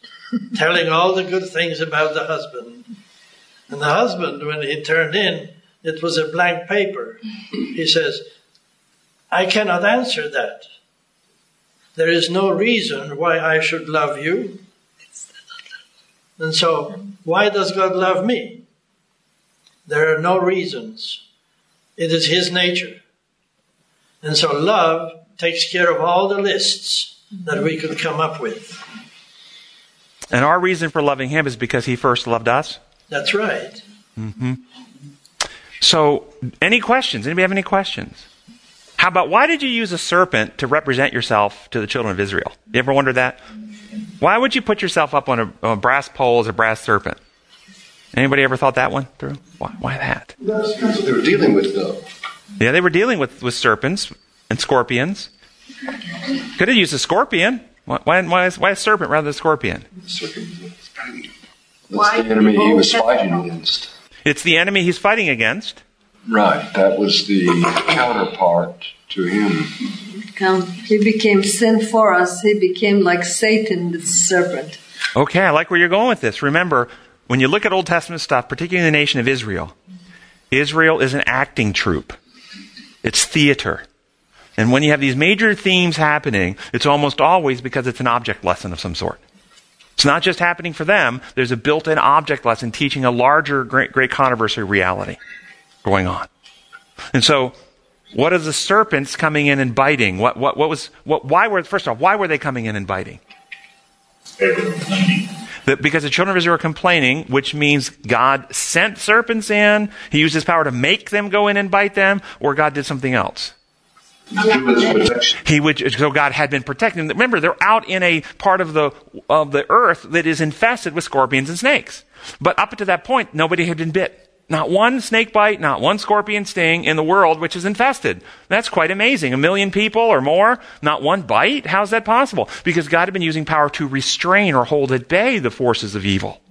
telling all the good things about the husband. And the husband, when he turned in, it was a blank paper. He says, I cannot answer that. There is no reason why I should love you. And so, why does God love me? There are no reasons. It is His nature. And so, love takes care of all the lists that we could come up with. And our reason for loving Him is because He first loved us? That's right. Mm-hmm. So, any questions? Anybody have any questions? How about why did you use a serpent to represent yourself to the children of Israel? You ever wondered that? Why would you put yourself up on a, on a brass pole as a brass serpent? Anybody ever thought that one through? Why, why that? That's what they were dealing with, though. Yeah, they were dealing with, with serpents and scorpions. Could have used a scorpion. Why, why, why, is, why a serpent rather than a scorpion? That's the enemy he was fighting against. It's the enemy he's fighting against. Right. That was the counterpart to him. He became sin for us. He became like Satan, the serpent. Okay, I like where you're going with this. Remember, when you look at Old Testament stuff, particularly the nation of Israel, Israel is an acting troupe. It's theater. And when you have these major themes happening, it's almost always because it's an object lesson of some sort. It's not just happening for them. There's a built-in object lesson teaching a larger great, great controversy reality going on. And so, what are the serpents coming in and biting? What, what, what was, what, why were, first off, why were they coming in and biting? That because the children of Israel were complaining, which means God sent serpents in, He used His power to make them go in and bite them, or God did something else. He would, so God had been protecting them. Remember, they're out in a part of the, of the earth that is infested with scorpions and snakes. But up to that point, nobody had been bit. Not one snake bite, not one scorpion sting in the world which is infested. That's quite amazing. A million people or more, not one bite? How's that possible? Because God had been using power to restrain or hold at bay the forces of evil.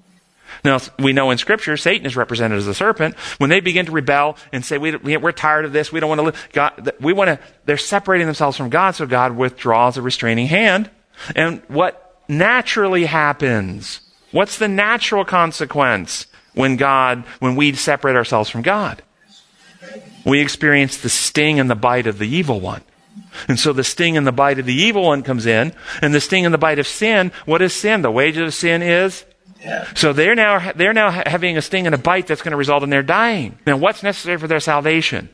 Now, we know in Scripture, Satan is represented as a serpent. When they begin to rebel and say, we, are tired of this, we don't want to live, God, we want to, they're separating themselves from God, so God withdraws a restraining hand. And what naturally happens? What's the natural consequence when God, when we separate ourselves from God? We experience the sting and the bite of the evil one. And so the sting and the bite of the evil one comes in, and the sting and the bite of sin, what is sin? The wages of sin is so they're now, they're now having a sting and a bite that's going to result in their dying. Now, what's necessary for their salvation?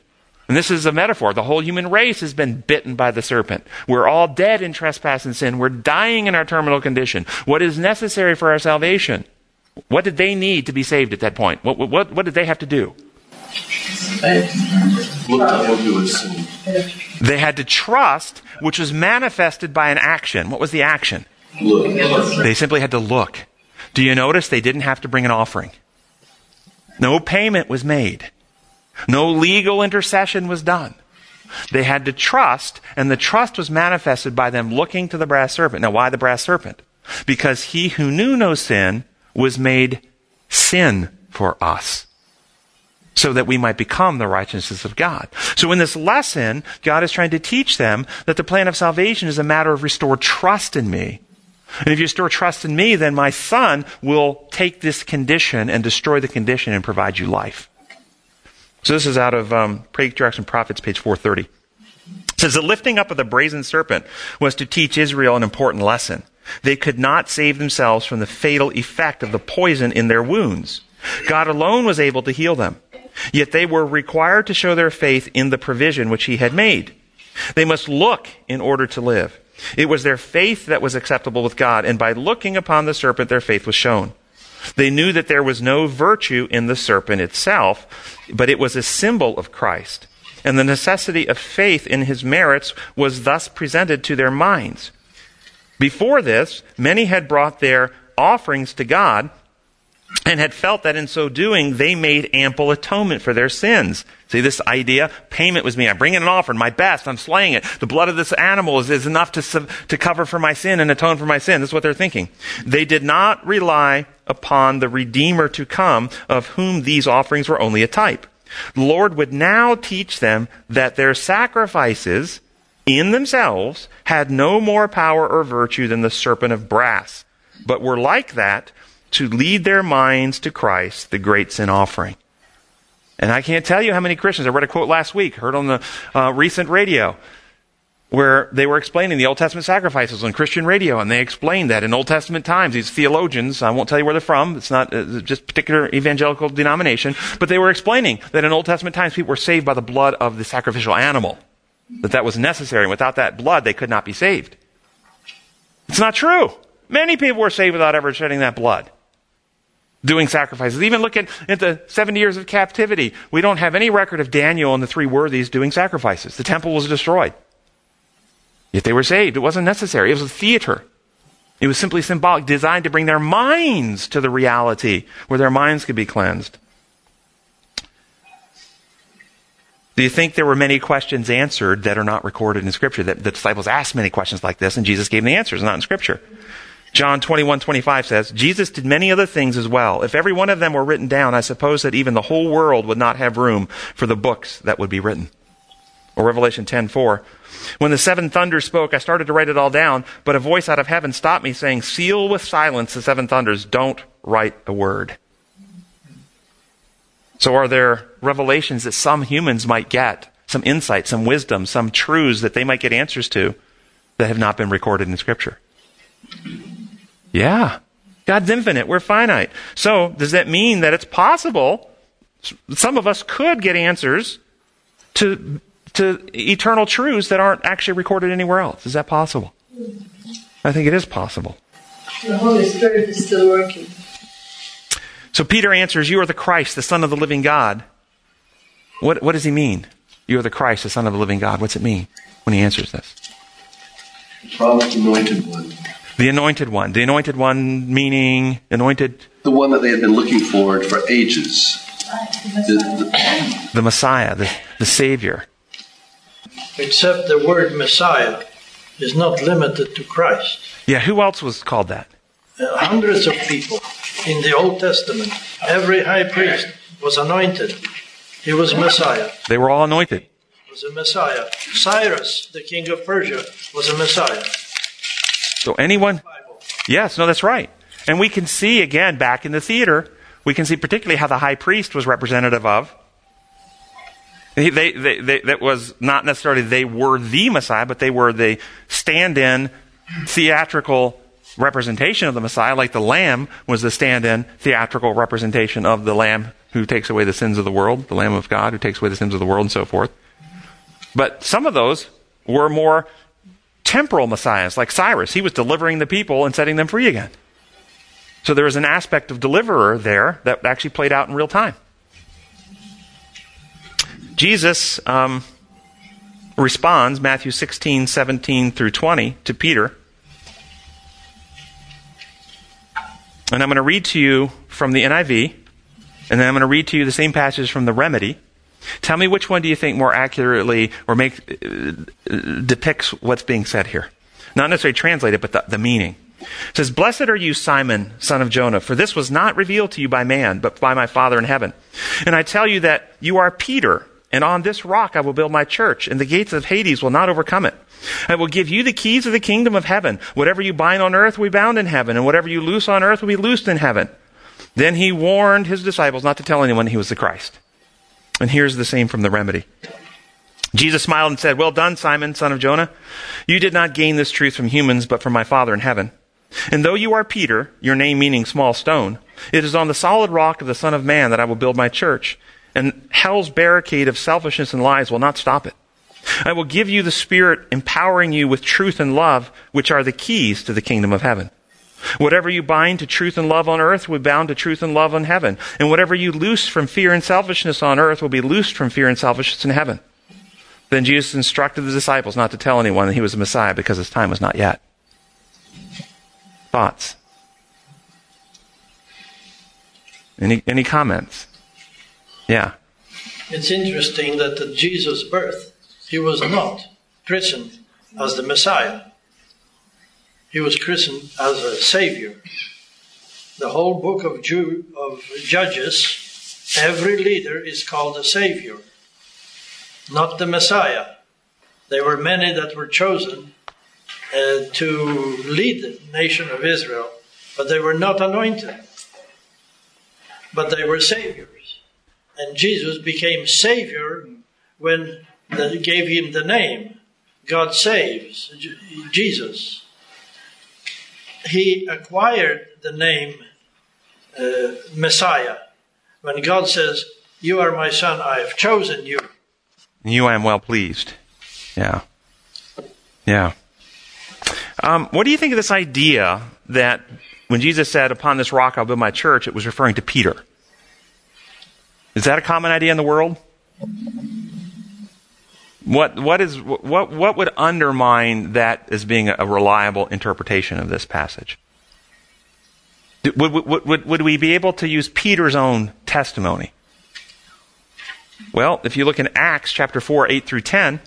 And this is a metaphor. The whole human race has been bitten by the serpent. We're all dead in trespass and sin. We're dying in our terminal condition. What is necessary for our salvation? What did they need to be saved at that point? What, what, what did they have to do? They had to trust, which was manifested by an action. What was the action? They simply had to look. Do you notice they didn't have to bring an offering? No payment was made. No legal intercession was done. They had to trust, and the trust was manifested by them looking to the brass serpent. Now, why the brass serpent? Because he who knew no sin was made sin for us. so that we might become the righteousness of God. So in this lesson, God is trying to teach them that the plan of salvation is a matter of restored trust in me. And if you store trust in me, then my son will take this condition and destroy the condition and provide you life. So this is out of um, Patriarchs and Prophets, page 430. It says the lifting up of the brazen serpent was to teach Israel an important lesson. They could not save themselves from the fatal effect of the poison in their wounds. God alone was able to heal them. Yet they were required to show their faith in the provision which he had made. They must look in order to live. It was their faith that was acceptable with God, and by looking upon the serpent, their faith was shown. They knew that there was no virtue in the serpent itself, but it was a symbol of Christ. And the necessity of faith in his merits was thus presented to their minds. Before this, many had brought their offerings to God and had felt that in so doing they made ample atonement for their sins. See this idea? Payment was me. I'm bringing an offering, my best. I'm slaying it. The blood of this animal is, is enough to, to cover for my sin and atone for my sin. This is what they're thinking. They did not rely upon the Redeemer to come, of whom these offerings were only a type. The Lord would now teach them that their sacrifices in themselves had no more power or virtue than the serpent of brass, but were like that to lead their minds to Christ, the great sin offering. And I can't tell you how many Christians, I read a quote last week, heard on the uh, recent radio, where they were explaining the Old Testament sacrifices on Christian radio, and they explained that in Old Testament times, these theologians, I won't tell you where they're from, it's not uh, just particular evangelical denomination, but they were explaining that in Old Testament times people were saved by the blood of the sacrificial animal. That that was necessary, and without that blood they could not be saved. It's not true. Many people were saved without ever shedding that blood doing sacrifices. Even look at, at the 70 years of captivity. We don't have any record of Daniel and the three worthies doing sacrifices. The temple was destroyed. Yet they were saved. It wasn't necessary. It was a theater. It was simply symbolic, designed to bring their minds to the reality where their minds could be cleansed. Do you think there were many questions answered that are not recorded in Scripture? That the disciples asked many questions like this, and Jesus gave the answers, not in Scripture. John 21, 25 says, Jesus did many other things as well. If every one of them were written down, I suppose that even the whole world would not have room for the books that would be written. Or Revelation 10, 4. When the seven thunders spoke, I started to write it all down, but a voice out of heaven stopped me saying, seal with silence the seven thunders. Don't write a word. So are there revelations that some humans might get, some insight, some wisdom, some truths that they might get answers to that have not been recorded in scripture? Yeah. God's infinite. We're finite. So, does that mean that it's possible some of us could get answers to, to eternal truths that aren't actually recorded anywhere else? Is that possible? I think it is possible. The Holy Spirit is still working. So Peter answers, You are the Christ, the Son of the living God. What, what does he mean? You are the Christ, the Son of the living God. What's it mean when he answers this? The promised anointed one. The anointed one. The anointed one meaning anointed. The one that they had been looking for for ages. The, the, the Messiah, the, the Savior. Except the word Messiah is not limited to Christ. Yeah, who else was called that? Uh, hundreds of people in the Old Testament. Every high priest was anointed. He was Messiah. They were all anointed. Was a Messiah. Cyrus, the king of Persia, was a Messiah. So anyone? Yes, no, that's right. And we can see again back in the theater, we can see particularly how the high priest was representative of. They, they, they, that was not necessarily they were the Messiah, but they were the stand-in theatrical representation of the Messiah, like the Lamb was the stand-in theatrical representation of the Lamb who takes away the sins of the world, the Lamb of God who takes away the sins of the world, and so forth. But some of those were more temporal messiahs, like Cyrus. He was delivering the people and setting them free again. So there was an aspect of deliverer there that actually played out in real time. Jesus um, responds, Matthew 16, 17 through 20, to Peter. And I'm going to read to you from the NIV, and then I'm going to read to you the same passage from the Remedy. Tell me which one do you think more accurately or make uh, depicts what's being said here? Not necessarily translated, but the, the meaning. It says, Blessed are you, Simon, son of Jonah, for this was not revealed to you by man, but by my Father in heaven. And I tell you that you are Peter, and on this rock I will build my church, and the gates of Hades will not overcome it. I will give you the keys of the kingdom of heaven. Whatever you bind on earth will be bound in heaven, and whatever you loose on earth will be loosed in heaven. Then he warned his disciples not to tell anyone he was the Christ. And here's the same from the remedy. Jesus smiled and said, Well done, Simon, son of Jonah. You did not gain this truth from humans, but from my Father in heaven. And though you are Peter, your name meaning small stone, it is on the solid rock of the Son of Man that I will build my church, and hell's barricade of selfishness and lies will not stop it. I will give you the Spirit, empowering you with truth and love, which are the keys to the kingdom of heaven. Whatever you bind to truth and love on earth will be bound to truth and love in heaven. And whatever you loose from fear and selfishness on earth will be loosed from fear and selfishness in heaven. Then Jesus instructed the disciples not to tell anyone that he was the Messiah because his time was not yet. Thoughts? Any, any comments? Yeah. It's interesting that at Jesus' birth, he was not christened as the Messiah. He was christened as a Savior. The whole book of, Jew, of Judges, every leader is called a Savior, not the Messiah. There were many that were chosen uh, to lead the nation of Israel, but they were not anointed. But they were saviors. And Jesus became Savior when they gave him the name God saves, Jesus. He acquired the name uh, Messiah when God says, You are my son, I have chosen you. You I am well pleased. Yeah. Yeah. Um, what do you think of this idea that when Jesus said, Upon this rock I'll build my church, it was referring to Peter? Is that a common idea in the world? What, what, is, what, what would undermine that as being a reliable interpretation of this passage? Would, would, would, would we be able to use Peter's own testimony? Well, if you look in Acts chapter 4, 8 through 10,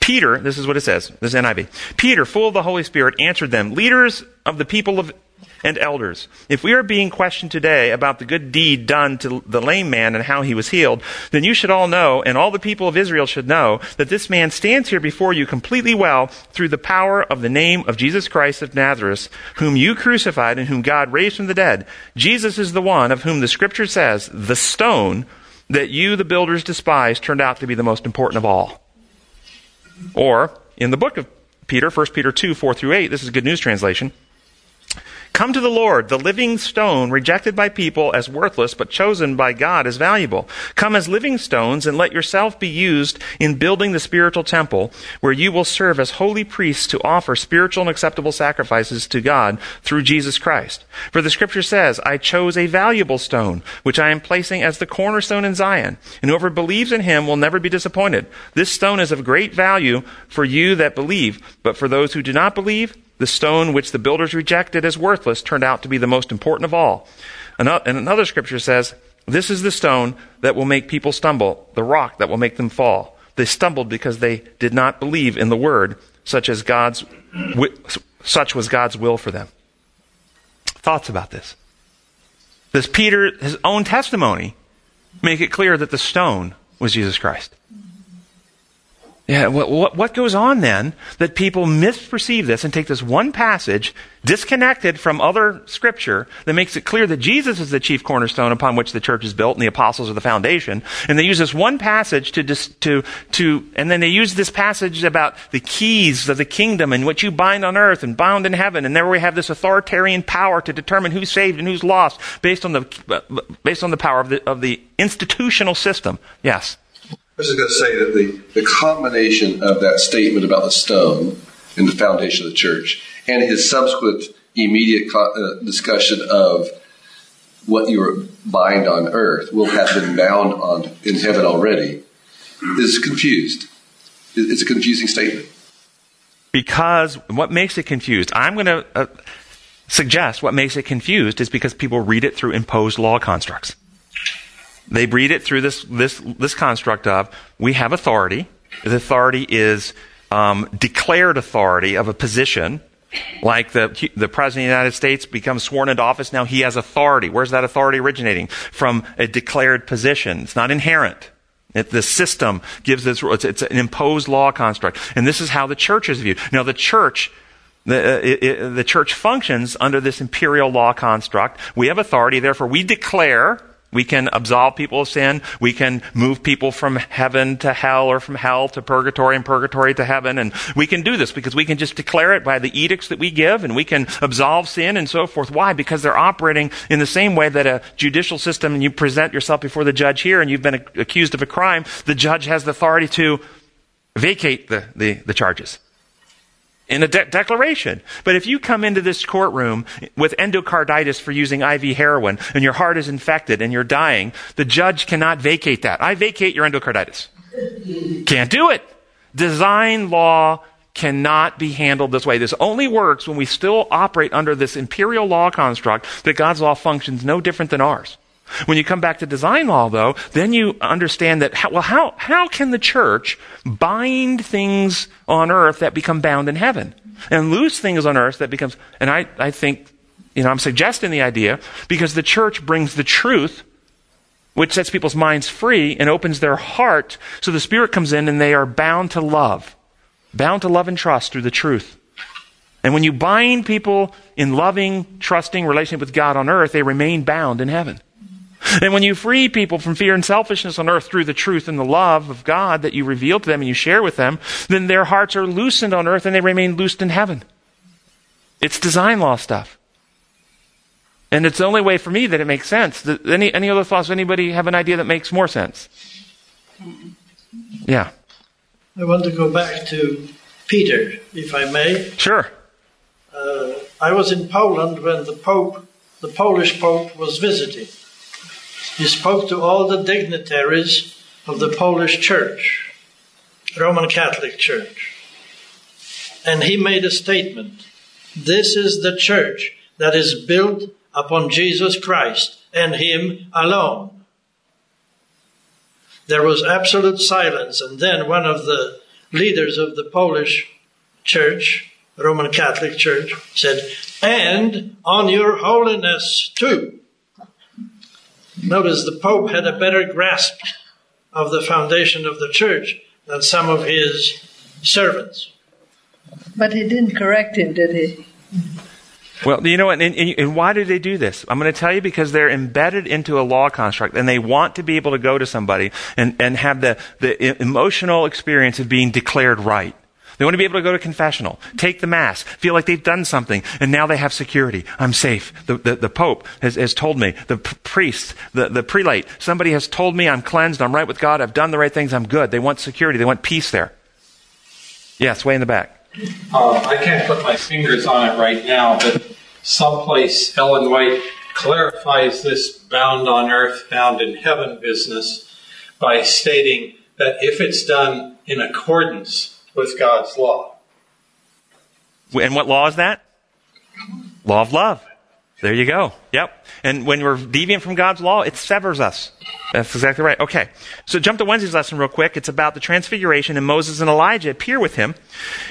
Peter, this is what it says, this is NIV. Peter, full of the Holy Spirit, answered them, leaders of the people of and elders. If we are being questioned today about the good deed done to the lame man and how he was healed, then you should all know, and all the people of Israel should know, that this man stands here before you completely well through the power of the name of Jesus Christ of Nazareth, whom you crucified and whom God raised from the dead. Jesus is the one of whom the scripture says, the stone that you, the builders, despised, turned out to be the most important of all. Or, in the book of Peter, 1 Peter 2, 4 through 8, this is Good News Translation. Come to the Lord, the living stone, rejected by people as worthless, but chosen by God as valuable. Come as living stones and let yourself be used in building the spiritual temple, where you will serve as holy priests to offer spiritual and acceptable sacrifices to God through Jesus Christ. For the scripture says, I chose a valuable stone, which I am placing as the cornerstone in Zion, and whoever believes in him will never be disappointed. This stone is of great value for you that believe, but for those who do not believe, the stone which the builders rejected as worthless turned out to be the most important of all. And another scripture says, This is the stone that will make people stumble, the rock that will make them fall. They stumbled because they did not believe in the word, such as God's, such was God's will for them. Thoughts about this? Does Peter, his own testimony, make it clear that the stone was Jesus Christ? Yeah, what, what goes on then that people misperceive this and take this one passage disconnected from other scripture that makes it clear that Jesus is the chief cornerstone upon which the church is built and the apostles are the foundation. And they use this one passage to, dis, to, to, and then they use this passage about the keys of the kingdom and what you bind on earth and bound in heaven. And there we have this authoritarian power to determine who's saved and who's lost based on the, based on the power of the, of the institutional system. Yes. I was just going to say that the, the combination of that statement about the stone and the foundation of the church and his subsequent immediate co- uh, discussion of what you are bind on earth will have been bound on in heaven already is confused. It's a confusing statement. Because what makes it confused? I'm going to uh, suggest what makes it confused is because people read it through imposed law constructs. They breed it through this, this, this construct of we have authority. The authority is um, declared authority of a position Like the, the President of the United States becomes sworn into office, now he has authority. Where's that authority originating? From a declared position. It's not inherent. It, the system gives this, it's, it's, an imposed law construct. And this is how the church is viewed. Now the church, the, uh, it, the church functions under this imperial law construct. We have authority, therefore we declare we can absolve people of sin. We can move people from heaven to hell or from hell to purgatory and purgatory to heaven. And we can do this because we can just declare it by the edicts that we give and we can absolve sin and so forth. Why? Because they're operating in the same way that a judicial system and you present yourself before the judge here and you've been accused of a crime, the judge has the authority to vacate the, the, the charges in a de- declaration. But if you come into this courtroom with endocarditis for using IV heroin and your heart is infected and you're dying, the judge cannot vacate that. I vacate your endocarditis. Can't do it. Design law cannot be handled this way. This only works when we still operate under this imperial law construct that God's law functions no different than ours. When you come back to design law, though, then you understand that, how, well, how, how can the church bind things on earth that become bound in heaven? And loose things on earth that becomes, and I, I think, you know, I'm suggesting the idea because the church brings the truth, which sets people's minds free and opens their heart so the Spirit comes in and they are bound to love, bound to love and trust through the truth. And when you bind people in loving, trusting relationship with God on earth, they remain bound in heaven. And when you free people from fear and selfishness on earth through the truth and the love of God that you reveal to them and you share with them, then their hearts are loosened on earth and they remain loosed in heaven. It's design law stuff. And it's the only way for me that it makes sense. Any, any other thoughts? Anybody have an idea that makes more sense? Yeah. I want to go back to Peter, if I may. Sure. Uh, I was in Poland when the Pope, the Polish Pope, was visiting. He spoke to all the dignitaries of the Polish Church, Roman Catholic Church. And he made a statement. This is the church that is built upon Jesus Christ and Him alone. There was absolute silence, and then one of the leaders of the Polish church, Roman Catholic Church, said, And on your holiness too. Notice the Pope had a better grasp of the foundation of the church than some of his servants. But he didn't correct him, did he? Well, you know what? And, and, and, why do they do this? I'm going to tell you because they're embedded into a law construct and they want to be able to go to somebody and, and have the, the emotional experience of being declared right. They want to be able to go to confessional, take the Mass, feel like they've done something, and now they have security. I'm safe. The, the, the Pope has, has, told me, the p- priest, the, the prelate, somebody has told me I'm cleansed, I'm right with God, I've done the right things, I'm good. They want security, they want peace there. Yes, way in the back. Uh, I can't put my fingers on it right now, but someplace Ellen White clarifies this bound on earth, bound in heaven business by stating that if it's done in accordance with God's law. And what law is that? Law of love. There you go. Yep. And when we're deviant from God's law, it severs us. That's exactly right. Okay. So jump to Wednesday's lesson real quick. It's about the transfiguration and Moses and Elijah appear with him.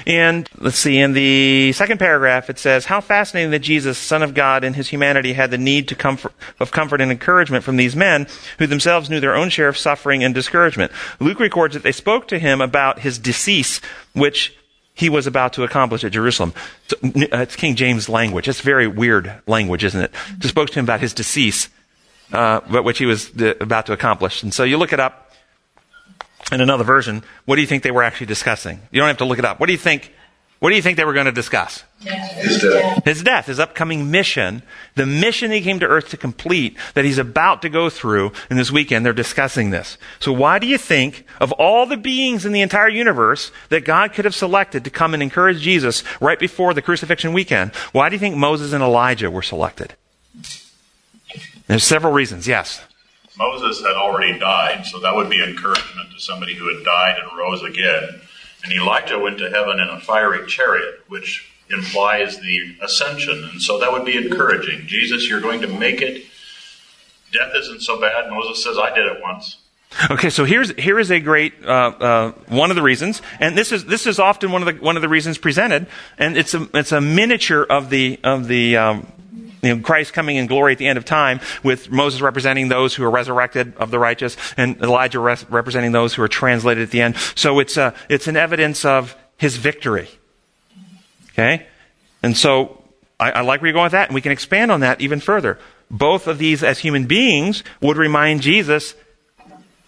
And let's see, in the second paragraph, it says, How fascinating that Jesus, Son of God, in his humanity had the need to comfort, of comfort and encouragement from these men who themselves knew their own share of suffering and discouragement. Luke records that they spoke to him about his decease, which he was about to accomplish at Jerusalem. It's King James language. It's very weird language, isn't it? Just spoke to him about his decease, uh, which he was about to accomplish. And so you look it up in another version. What do you think they were actually discussing? You don't have to look it up. What do you think what do you think they were going to discuss? His death. His death, his upcoming mission, the mission he came to earth to complete that he's about to go through. And this weekend they're discussing this. So why do you think of all the beings in the entire universe that God could have selected to come and encourage Jesus right before the crucifixion weekend? Why do you think Moses and Elijah were selected? There's several reasons. Yes. Moses had already died, so that would be encouragement to somebody who had died and rose again. And Elijah went to heaven in a fiery chariot, which implies the ascension. And so that would be encouraging. Jesus, you're going to make it. Death isn't so bad. Moses says, I did it once. Okay, so here's here is a great uh, uh, one of the reasons, and this is this is often one of the one of the reasons presented, and it's a it's a miniature of the of the um, you know, Christ coming in glory at the end of time, with Moses representing those who are resurrected of the righteous, and Elijah res- representing those who are translated at the end. So it's a, it's an evidence of his victory. Okay, and so I, I like where you're going with that, and we can expand on that even further. Both of these, as human beings, would remind Jesus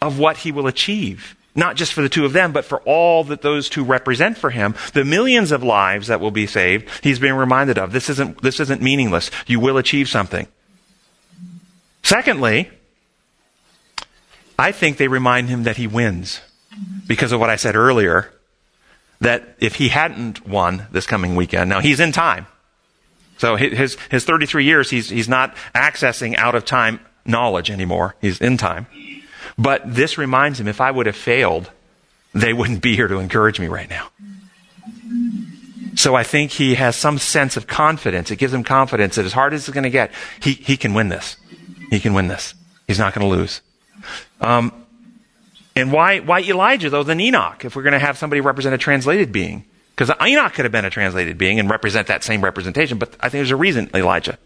of what he will achieve. Not just for the two of them, but for all that those two represent for him. The millions of lives that will be saved, he's being reminded of. This isn't, this isn't meaningless. You will achieve something. Secondly, I think they remind him that he wins because of what I said earlier, that if he hadn't won this coming weekend, now he's in time. So his, his 33 years, he's, he's not accessing out of time knowledge anymore. He's in time. But this reminds him if I would have failed, they wouldn't be here to encourage me right now. So I think he has some sense of confidence. It gives him confidence that as hard as it's going to get, he, he can win this. He can win this. He's not going to lose. Um, and why, why Elijah, though, than Enoch, if we're going to have somebody represent a translated being? Because Enoch could have been a translated being and represent that same representation, but I think there's a reason, Elijah.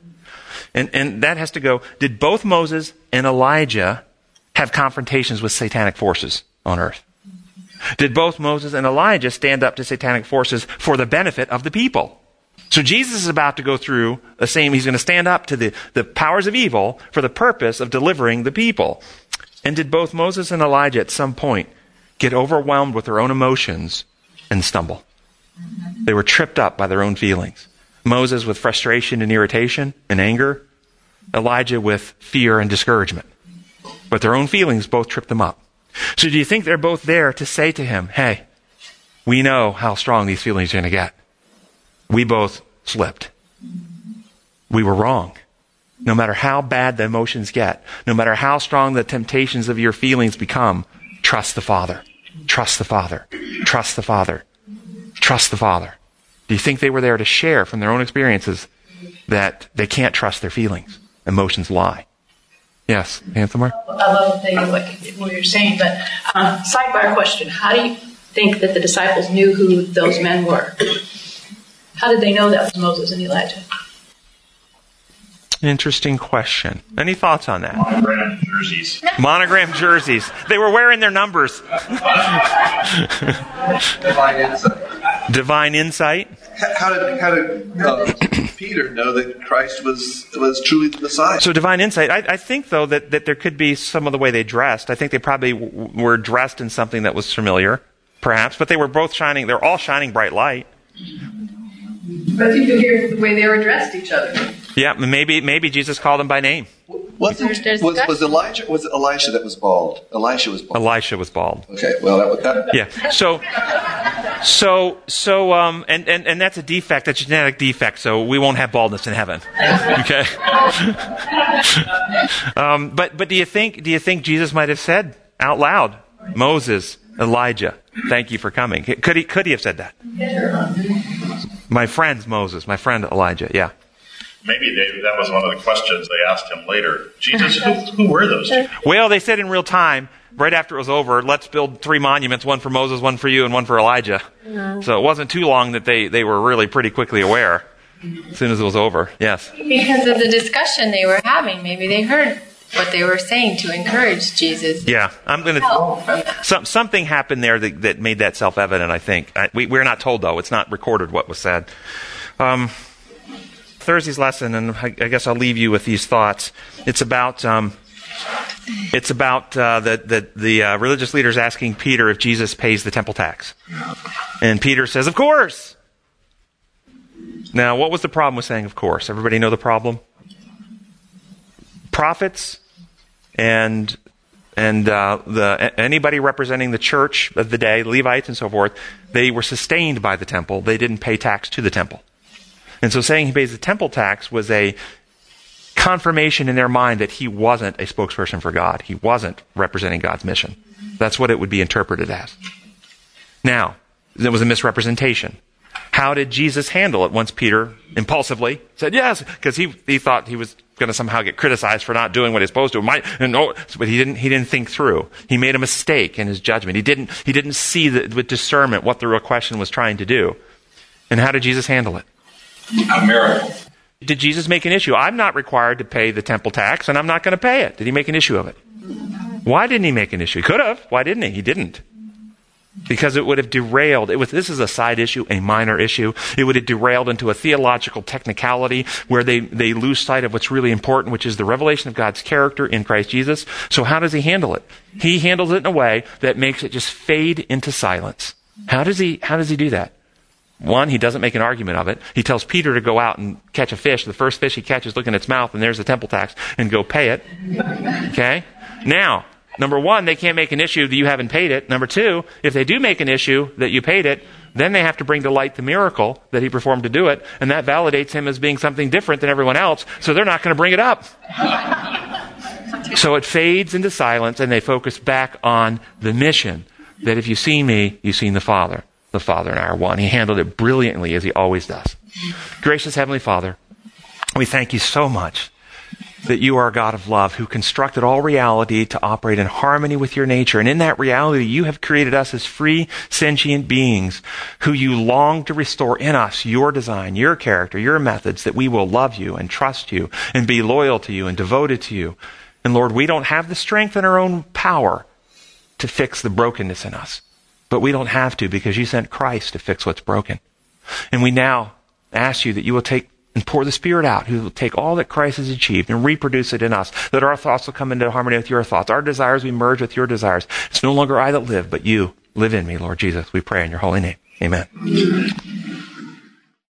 And, and that has to go, did both Moses and Elijah have confrontations with satanic forces on earth? Did both Moses and Elijah stand up to satanic forces for the benefit of the people? So Jesus is about to go through the same, he's going to stand up to the, the powers of evil for the purpose of delivering the people. And did both Moses and Elijah at some point get overwhelmed with their own emotions and stumble? They were tripped up by their own feelings. Moses with frustration and irritation and anger, Elijah with fear and discouragement. But their own feelings both tripped them up. So do you think they're both there to say to him, hey, we know how strong these feelings are going to get. We both slipped. We were wrong. No matter how bad the emotions get, no matter how strong the temptations of your feelings become, trust the Father. Trust the Father. Trust the Father. Trust the Father. Do you think they were there to share from their own experiences that they can't trust their feelings? Emotions lie. Yes, Anthamar? I love the, what, what you're saying, but um, sidebar question. How do you think that the disciples knew who those men were? How did they know that was Moses and Elijah? Interesting question. Any thoughts on that? Monogram jerseys. Monogram jerseys. They were wearing their numbers. Divine insight. Divine insight. How did, how did uh, Peter know that Christ was, was truly the Messiah? So divine insight. I, I, think though that, that there could be some of the way they dressed. I think they probably w- were dressed in something that was familiar, perhaps, but they were both shining. They're all shining bright light. But you could hear the way they were dressed each other. Yeah, maybe maybe Jesus called them by name. Was, it, was, was Elijah was it Elisha that was bald? Elisha was bald. Elisha was bald. Okay, well that, would that yeah. So so so um and, and and that's a defect, that's a genetic defect. So we won't have baldness in heaven. Okay. um, but but do you think do you think Jesus might have said out loud, Moses, Elijah, thank you for coming? Could he could he have said that? My friends Moses, my friend Elijah. Yeah. Maybe they, that was one of the questions they asked him later. Jesus, who, who were those two? Well, they said in real time, right after it was over, let's build three monuments, one for Moses, one for you, and one for Elijah. So it wasn't too long that they, they were really pretty quickly aware as soon as it was over. Yes. Because of the discussion they were having, maybe they heard what they were saying to encourage Jesus. Yeah, I'm going to. Some, something happened there that, that made that self evident, I think. I, we, we're not told, though. It's not recorded what was said. Um, Thursday's lesson, and I, I, guess I'll leave you with these thoughts. It's about um, it's about uh, the the, the uh, religious leaders asking Peter if Jesus pays the temple tax, and Peter says, "Of course." Now, what was the problem with saying "of course"? Everybody know the problem. Prophets and and uh, the anybody representing the church of the day, Levites and so forth, they were sustained by the temple. They didn't pay tax to the temple. And so saying he pays the temple tax was a confirmation in their mind that he wasn't a spokesperson for God. He wasn't representing God's mission. That's what it would be interpreted as. Now, it was a misrepresentation. How did Jesus handle it once Peter impulsively said yes, because he, he thought he was going to somehow get criticized for not doing what he's supposed to. Might, and but he didn't, he didn't think through. He made a mistake in his judgment. He didn't, he didn't see the, with discernment what the real question was trying to do. And how did Jesus handle it? A miracle. Did Jesus make an issue? I'm not required to pay the temple tax, and I'm not going to pay it. Did he make an issue of it? Why didn't he make an issue? He could have. Why didn't he? He didn't because it would have derailed. It was, this is a side issue, a minor issue. It would have derailed into a theological technicality where they, they lose sight of what's really important, which is the revelation of God's character in Christ Jesus. So how does he handle it? He handles it in a way that makes it just fade into silence. How does he, how does he do that? One, he doesn't make an argument of it. He tells Peter to go out and catch a fish. The first fish he catches, look in its mouth, and there's the temple tax, and go pay it. Okay? Now, Number one, they can't make an issue that you haven't paid it. Number two, if they do make an issue that you paid it, then they have to bring to light the miracle that he performed to do it, and that validates him as being something different than everyone else, so they're not going to bring it up. so it fades into silence, and they focus back on the mission that if you've seen me, you've seen the Father. The Father and I are one. He handled it brilliantly, as he always does. Gracious Heavenly Father, we thank you so much that you are a God of love who constructed all reality to operate in harmony with your nature. And in that reality, you have created us as free, sentient beings who you long to restore in us your design, your character, your methods, that we will love you and trust you and be loyal to you and devoted to you. And Lord, we don't have the strength in our own power to fix the brokenness in us. But we don't have to because you sent Christ to fix what's broken. And we now ask you that you will take and pour the Spirit out, who will take all that Christ has achieved and reproduce it in us, that our thoughts will come into harmony with your thoughts. Our desires will merge with your desires. It's no longer I that live, but you live in me, Lord Jesus. We pray in your holy name. Amen.